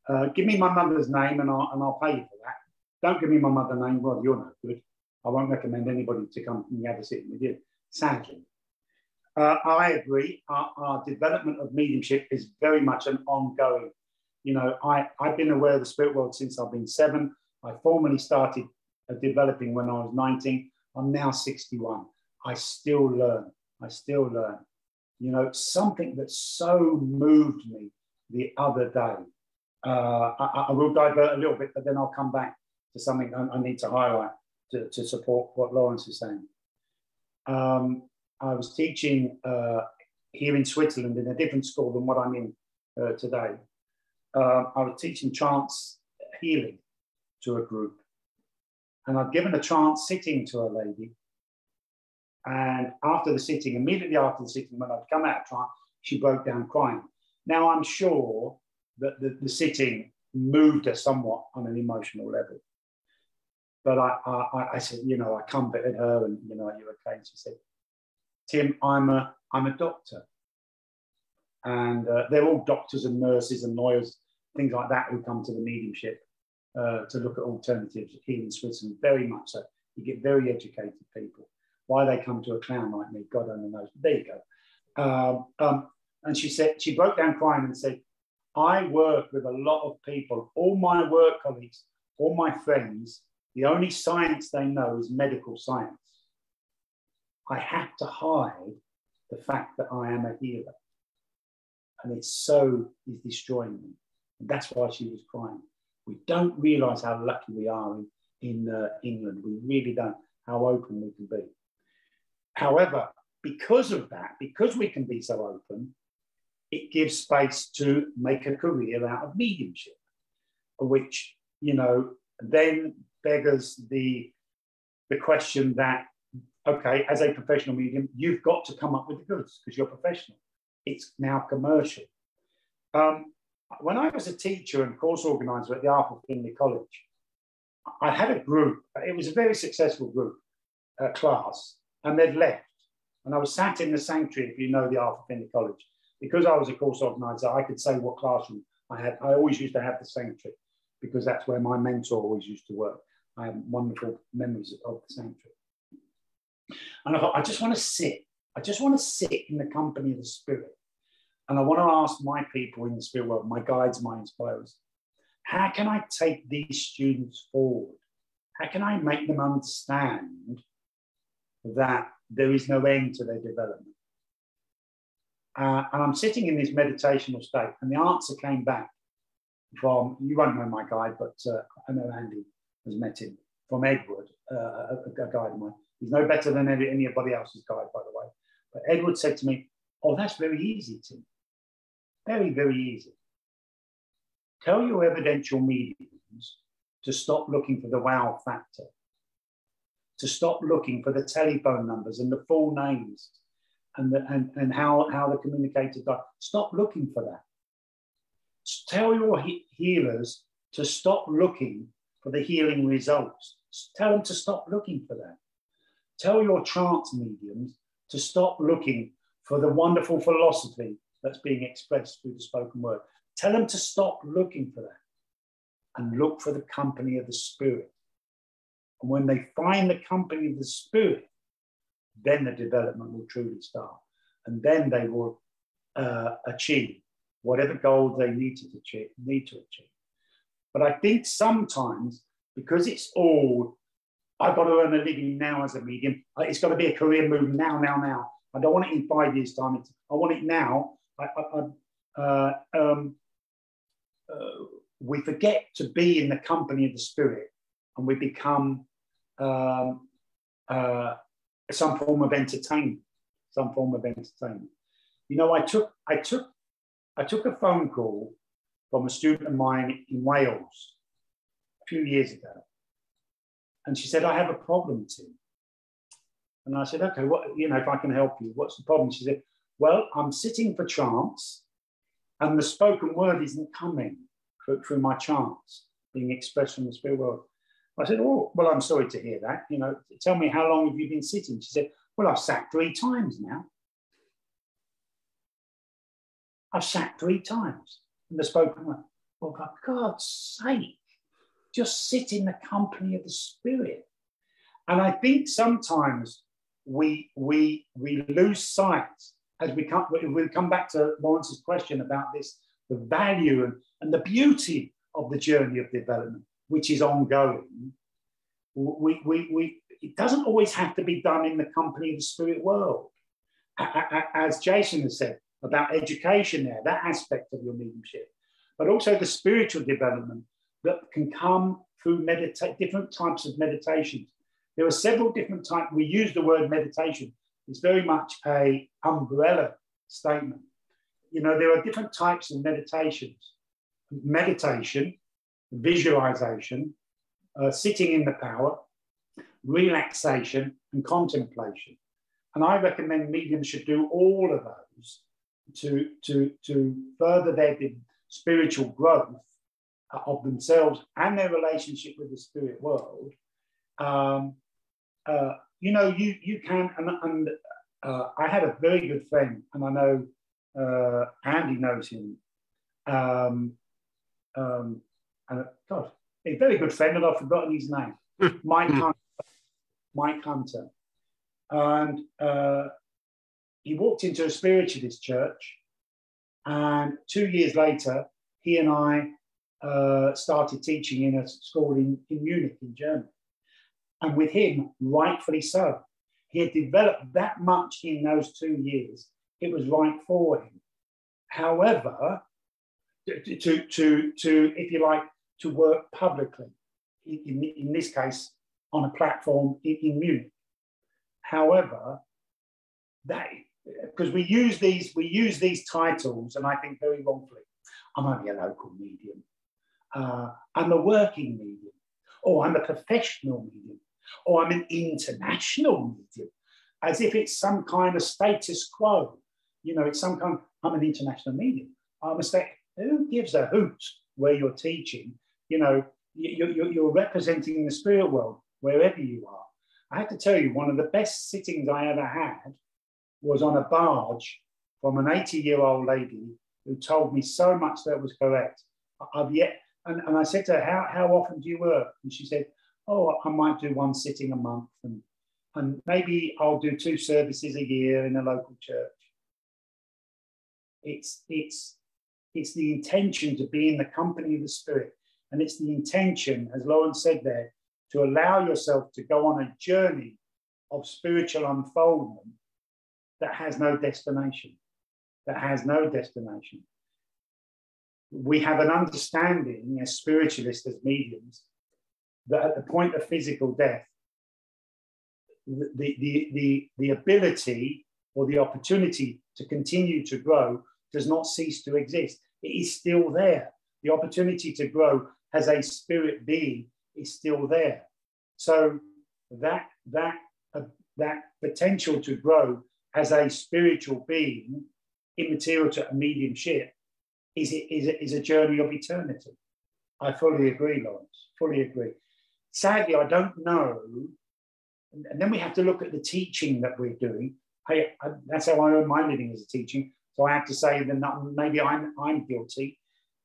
Uh, give me my mother's name and I'll, and I'll pay you for that. Don't give me my mother's name, well, you're no good. I won't recommend anybody to come and have a sitting with you, sadly. Uh, I agree. Our, our, development of mediumship is very much an ongoing. You know, I, I've been aware of the spirit world since I've been seven. I formally started uh, developing when I was 19. I'm now 61. I still learn. I still learn. You know, something that so moved me the other day. Uh, I, I, will divert a little bit, but then I'll come back to something I, I need to highlight to, to, support what Lawrence is saying. Um, I was teaching uh, here in Switzerland in a different school than what I'm in uh, today. Uh, I was teaching trance healing to a group. And I'd given a trance sitting to a lady. And after the sitting, immediately after the sitting, when I'd come out of trance, she broke down crying. Now, I'm sure that the, the sitting moved her somewhat on an emotional level. But I, I, I said, you know, I comforted her and, you know, are you okay? And she said, Tim, I'm a, I'm a doctor. And uh, they're all doctors and nurses and lawyers, things like that, who come to the mediumship uh, to look at alternatives here in Switzerland, very much so. You get very educated people. Why they come to a clown like me, God only knows. But there you go. Um, um, and she said, she broke down crying and said, I work with a lot of people, all my work colleagues, all my friends, the only science they know is medical science. I have to hide the fact that I am a healer. And it's so is destroying me. And that's why she was crying. We don't realize how lucky we are in, in uh, England. We really don't, how open we can be. However, because of that, because we can be so open, it gives space to make a career out of mediumship, which, you know, then beggars the, the question that okay, as a professional medium, you've got to come up with the goods because you're professional. It's now commercial. Um, when I was a teacher and course organizer at the Arthur Findlay College, I had a group, it was a very successful group, uh, class, and they'd left. And I was sat in the sanctuary, if you know the Arthur Findlay College. Because I was a course organizer, I could say what classroom I had. I always used to have the sanctuary because that's where my mentor always used to work. I have wonderful memories of the sanctuary. And I thought, I just want to sit. I just want to sit in the company of the Spirit. And I want to ask my people in the spirit world, my guides, my inspirers, how can I take these students forward? How can I make them understand that there is no end to their development? Uh, and I'm sitting in this meditational state, and the answer came back from, you won't know my guide, but uh, I know Andy has met him, from Edward, uh, a, a guide of mine. He's no better than any, anybody else's guide, by the way. But Edward said to me, Oh, that's very easy, Tim. Very, very easy. Tell your evidential mediums to stop looking for the wow factor, to stop looking for the telephone numbers and the full names and, the, and, and how, how the communicator died. Stop looking for that. Tell your he- healers to stop looking for the healing results. Tell them to stop looking for that. Tell your trance mediums to stop looking for the wonderful philosophy that's being expressed through the spoken word. Tell them to stop looking for that and look for the company of the Spirit. And when they find the company of the Spirit, then the development will truly start. And then they will uh, achieve whatever goal they need to achieve, need to achieve. But I think sometimes, because it's all I've got to earn a living now as a medium. It's got to be a career move now, now, now. I don't want it in five years' time. It's, I want it now. I, I, I uh, um, uh, we forget to be in the company of the Spirit and we become um, uh, some form of entertainment, some form of entertainment. You know, I took, I took, I took a phone call from a student of mine in Wales a few years ago. And she said, I have a problem, Tim. And I said, okay, what, you know, if I can help you, what's the problem? She said, well, I'm sitting for trance and the spoken word isn't coming through, my chants being expressed from the spirit world. I said, oh, well, I'm sorry to hear that. You know, tell me how long have you been sitting? She said, well, I've sat three times now. I've sat three times in the spoken word. Well, for God's sake, just sit in the company of the Spirit. And I think sometimes we we we lose sight as we come we come back to Lawrence's question about this, the value and, and the beauty of the journey of development, which is ongoing. We, we, we, it doesn't always have to be done in the company of the spirit world. As Jason has said about education there, that aspect of your mediumship, but also the spiritual development that can come through meditate different types of meditations. There are several different types. We use the word meditation. It's very much a umbrella statement. You know, there are different types of meditations. Meditation, visualization, uh, sitting in the power, relaxation, and contemplation. And I recommend mediums should do all of those to, to, to further their spiritual growth of themselves and their relationship with the spirit world. Um, uh, you know, you, you can, and, and uh, I had a very good friend, and I know uh, Andy knows him. Um, um, and God, a very good friend, and I've forgotten his name. [LAUGHS] Mike Hunter. Mike Hunter. And uh, he walked into a spiritualist church, and two years later, he and I uh, started teaching in a school in, in Munich, in Germany. And with him, rightfully so. He had developed that much in those two years. It was right for him. However, to, to, to, to if you like, to work publicly, in, in this case, on a platform in, in Munich. However, that because we use these we use these titles, and I think very wrongfully. I'm only a local medium. Uh, I'm a working medium, or I'm a professional medium, or I'm an international medium, as if it's some kind of status quo. You know, it's some kind. Of, I'm an international medium. I'm a state. Who gives a hoot where you're teaching? You know, you're, you're representing the spirit world wherever you are. I have to tell you, one of the best sittings I ever had was on a barge from an 80 year old lady who told me so much that was correct. I've yet, and, and I said to her, how, how often do you work? And she said, Oh, I might do one sitting a month, and, and maybe I'll do two services a year in a local church. It's, it's, it's the intention to be in the company of the Spirit. And it's the intention, as Lawrence said there, to allow yourself to go on a journey of spiritual unfoldment that has no destination, that has no destination. We have an understanding as spiritualists, as mediums, that at the point of physical death, the, the, the, the ability or the opportunity to continue to grow does not cease to exist. It is still there. The opportunity to grow as a spirit being is still there. So that that uh, that potential to grow as a spiritual being, immaterial to a mediumship, is is a, is a journey of eternity. I fully agree, Lawrence. Fully agree. Sadly, I don't know. And then we have to look at the teaching that we're doing. Hey, I, that's how I earn my living as a teaching. So I have to say that maybe I'm I'm guilty.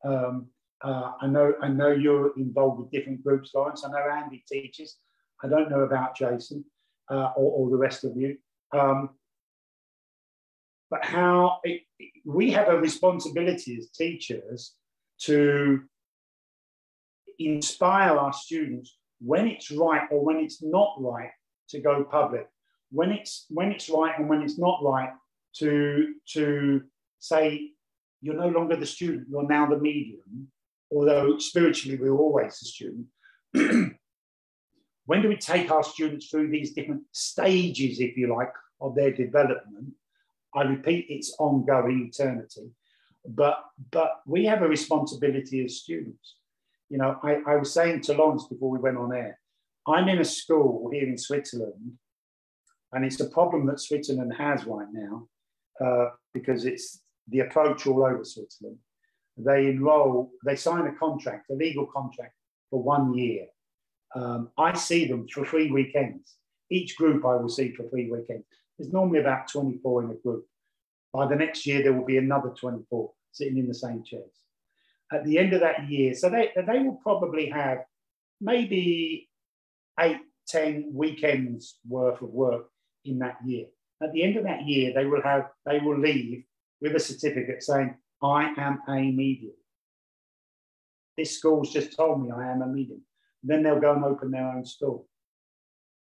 Um, uh, I know I know you're involved with different groups, Lawrence. I know Andy teaches. I don't know about Jason uh, or, or, the rest of you. Um, but how it, we have a responsibility as teachers to inspire our students when it's right or when it's not right to go public. When it's when it's right and when it's not right to to say you're no longer the student, you're now the medium although spiritually we're always a student, [CLEARS THROAT] when do we take our students through these different stages, if you like, of their development? I repeat, it's ongoing eternity. But but we have a responsibility as students. You know, I, I was saying to Lawrence before we went on air, I'm in a school here in Switzerland, and it's a problem that Switzerland has right now uh, because it's the approach all over Switzerland. They enroll, they sign a contract, a legal contract for one year. Um, I see them for three weekends. Each group I will see for three weekends. There's normally about 24 in a group. By the next year, there will be another 24 sitting in the same chairs. At the end of that year, so they, they will probably have maybe eight, 10 weekends worth of work in that year. At the end of that year, they will have, they will leave with a certificate saying, I am a medium. This school's just told me I am a medium. Then they'll go and open their own school.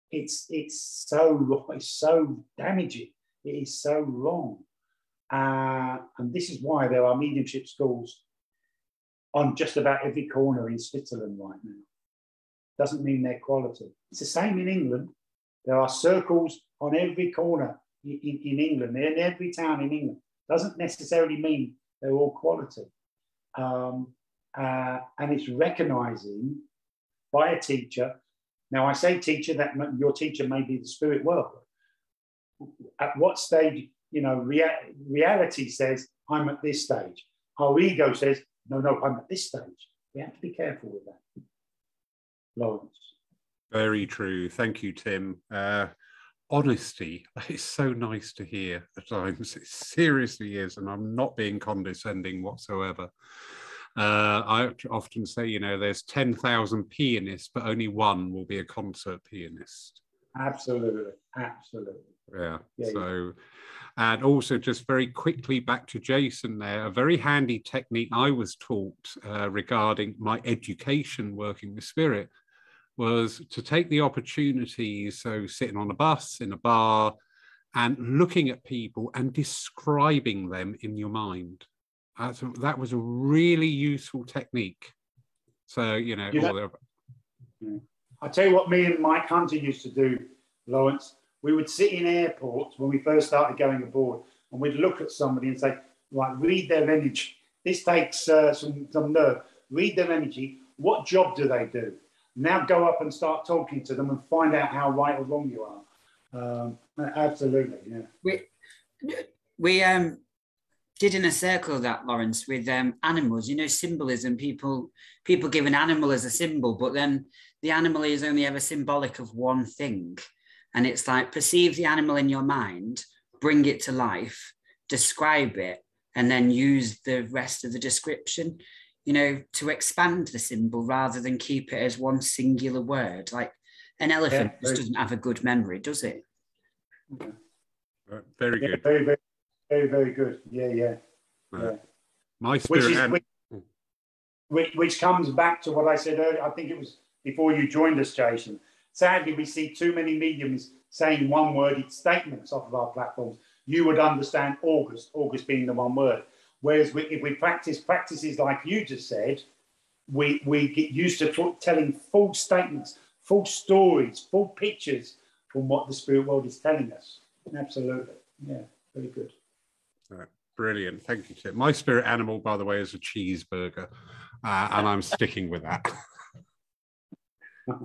It's it's so [LAUGHS] it's so damaging. It is so wrong. Uh, and this is why there are mediumship schools on just about every corner in Switzerland right now. Doesn't mean they're quality. It's the same in England. There are circles on every corner in, in England, in every town in England. Doesn't necessarily mean they're all quality. Um, uh, and it's recognizing by a teacher. Now, I say teacher, that your teacher may be the spirit world. At what stage, you know, rea- reality says, I'm at this stage. Our ego says, no, no, I'm at this stage. We have to be careful with that. Lawrence. Very true. Thank you, Tim. Uh, honesty [LAUGHS] is so nice to hear at times. It seriously is, and I'm not being condescending whatsoever. Uh, I often say, you know, there's 10,000 pianists, but only one will be a concert pianist. Absolutely. Absolutely. Yeah. yeah so, yeah. and also just very quickly back to Jason there, a very handy technique I was taught uh, regarding my education working with spirit was to take the opportunities, so sitting on a bus, in a bar, and looking at people and describing them in your mind. Uh, so that was a really useful technique. So, you know, the... I tell you what, me and Mike Hunter used to do, Lawrence. We would sit in airports when we first started going aboard, and we'd look at somebody and say, right, read their energy. This takes uh, some, some nerve. Read their energy. What job do they do? Now go up and start talking to them and find out how right or wrong you are. Um, absolutely, yeah. We, we um, did in a circle that Lawrence with um, animals. You know, symbolism. People people give an animal as a symbol, but then the animal is only ever symbolic of one thing, and it's like perceive the animal in your mind, bring it to life, describe it, and then use the rest of the description you know, to expand the symbol rather than keep it as one singular word. Like an elephant yeah, just doesn't have a good memory, does it? Uh, very good. Yeah, very, very, very, very good. Yeah, yeah. yeah. My spirit. Which, is, which, which, which comes back to what I said earlier. I think it was before you joined us, Jason. Sadly, we see too many mediums saying one worded statements off of our platforms. You would understand August, August being the one word. Whereas we, if we practice practices like you just said, we, we get used to telling full statements, full stories, full pictures from what the spirit world is telling us. Absolutely. Yeah, very good. Brilliant. Thank you, Tim. My spirit animal, by the way, is a cheeseburger, uh, and I'm sticking with that. [LAUGHS]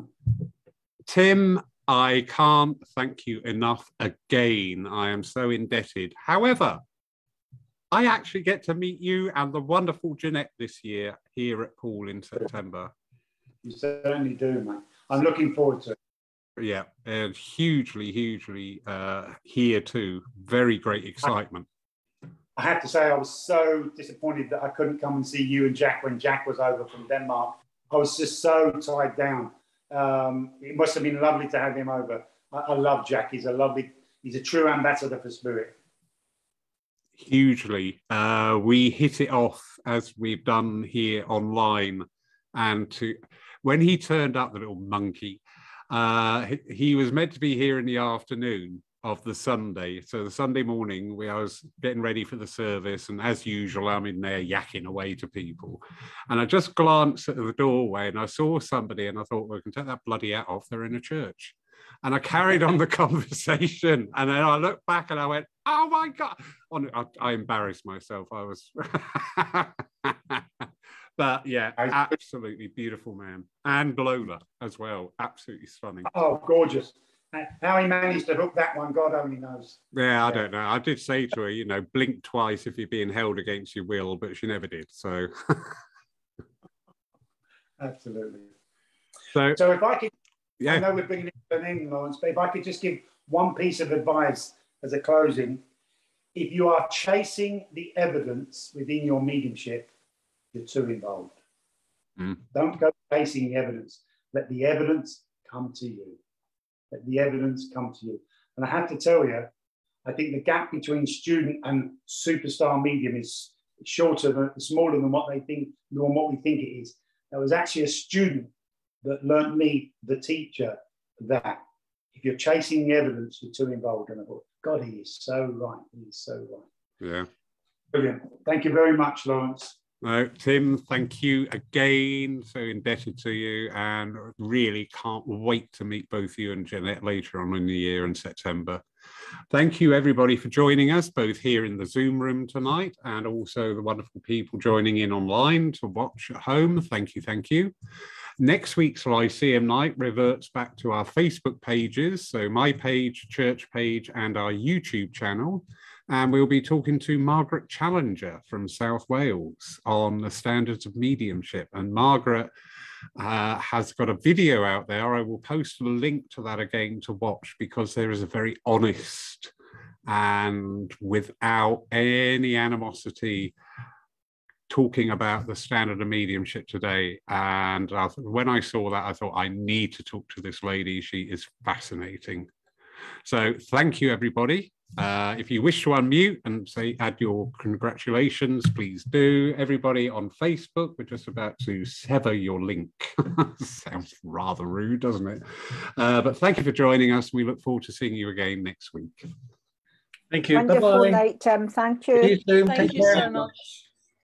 Tim, I can't thank you enough again. I am so indebted. However, I actually get to meet you and the wonderful Jeanette this year here at Paul in September. You certainly do, mate. I'm looking forward to it. Yeah, and hugely, hugely uh, here too. Very great excitement. I have to say, I was so disappointed that I couldn't come and see you and Jack when Jack was over from Denmark. I was just so tied down. Um, it must have been lovely to have him over. I, I love Jack. He's a lovely, he's a true ambassador for spirit hugely. Uh, we hit it off as we've done here online, and to when he turned up, the little monkey, uh, he, he was meant to be here in the afternoon, of the Sunday. So the Sunday morning, we I was getting ready for the service, and as usual, I'm in there yakking away to people. And I just glanced at the doorway and I saw somebody, and I thought, well, we can take that bloody hat off. They're in a church. And I carried on the [LAUGHS] conversation. And then I looked back and I went, oh my God. I, I embarrassed myself. I was. [LAUGHS] but yeah, absolutely beautiful man. And Lola as well. Absolutely stunning. Oh, gorgeous. How he managed to hook that one, God only knows. Yeah, I don't know. I did say to her, you know, blink twice if you're being held against your will, but she never did. So, [LAUGHS] absolutely. So, so if I could, yeah. I know we're bringing it to an end, Lawrence, but if I could just give one piece of advice as a closing, if you are chasing the evidence within your mediumship, you're too involved. Mm. Don't go chasing the evidence. Let the evidence come to you. Let the evidence come to you. And I have to tell you, I think the gap between student and superstar medium is shorter than smaller than what they think than what we think it is. There was actually a student that learnt me, the teacher, that if you're chasing the evidence, you're too involved. in I book. God, he is so right. He is so right. Yeah. Brilliant. Thank you very much, Lawrence. No, Tim, thank you again. So indebted to you, and really can't wait to meet both you and Jeanette later on in the year in September. Thank you, everybody, for joining us, both here in the Zoom room tonight and also the wonderful people joining in online to watch at home. Thank you, thank you. Next week's Lyceum night reverts back to our Facebook pages, so my page, church page, and our YouTube channel. And we'll be talking to Margaret Challenger from South Wales on the standards of mediumship. And Margaret uh, has got a video out there. I will post a link to that again to watch because there is a very honest and without any animosity talking about the standard of mediumship today. And I, when I saw that, I thought, I need to talk to this lady. She is fascinating. So thank you, everybody. Uh, if you wish to unmute and say add your congratulations, please do. Everybody on Facebook, we're just about to sever your link. [LAUGHS] Sounds rather rude, doesn't it? Uh, but thank you for joining us. We look forward to seeing you again next week. Thank you. Wonderful Bye -bye. night, Tim. Thank you. you Thank you so much.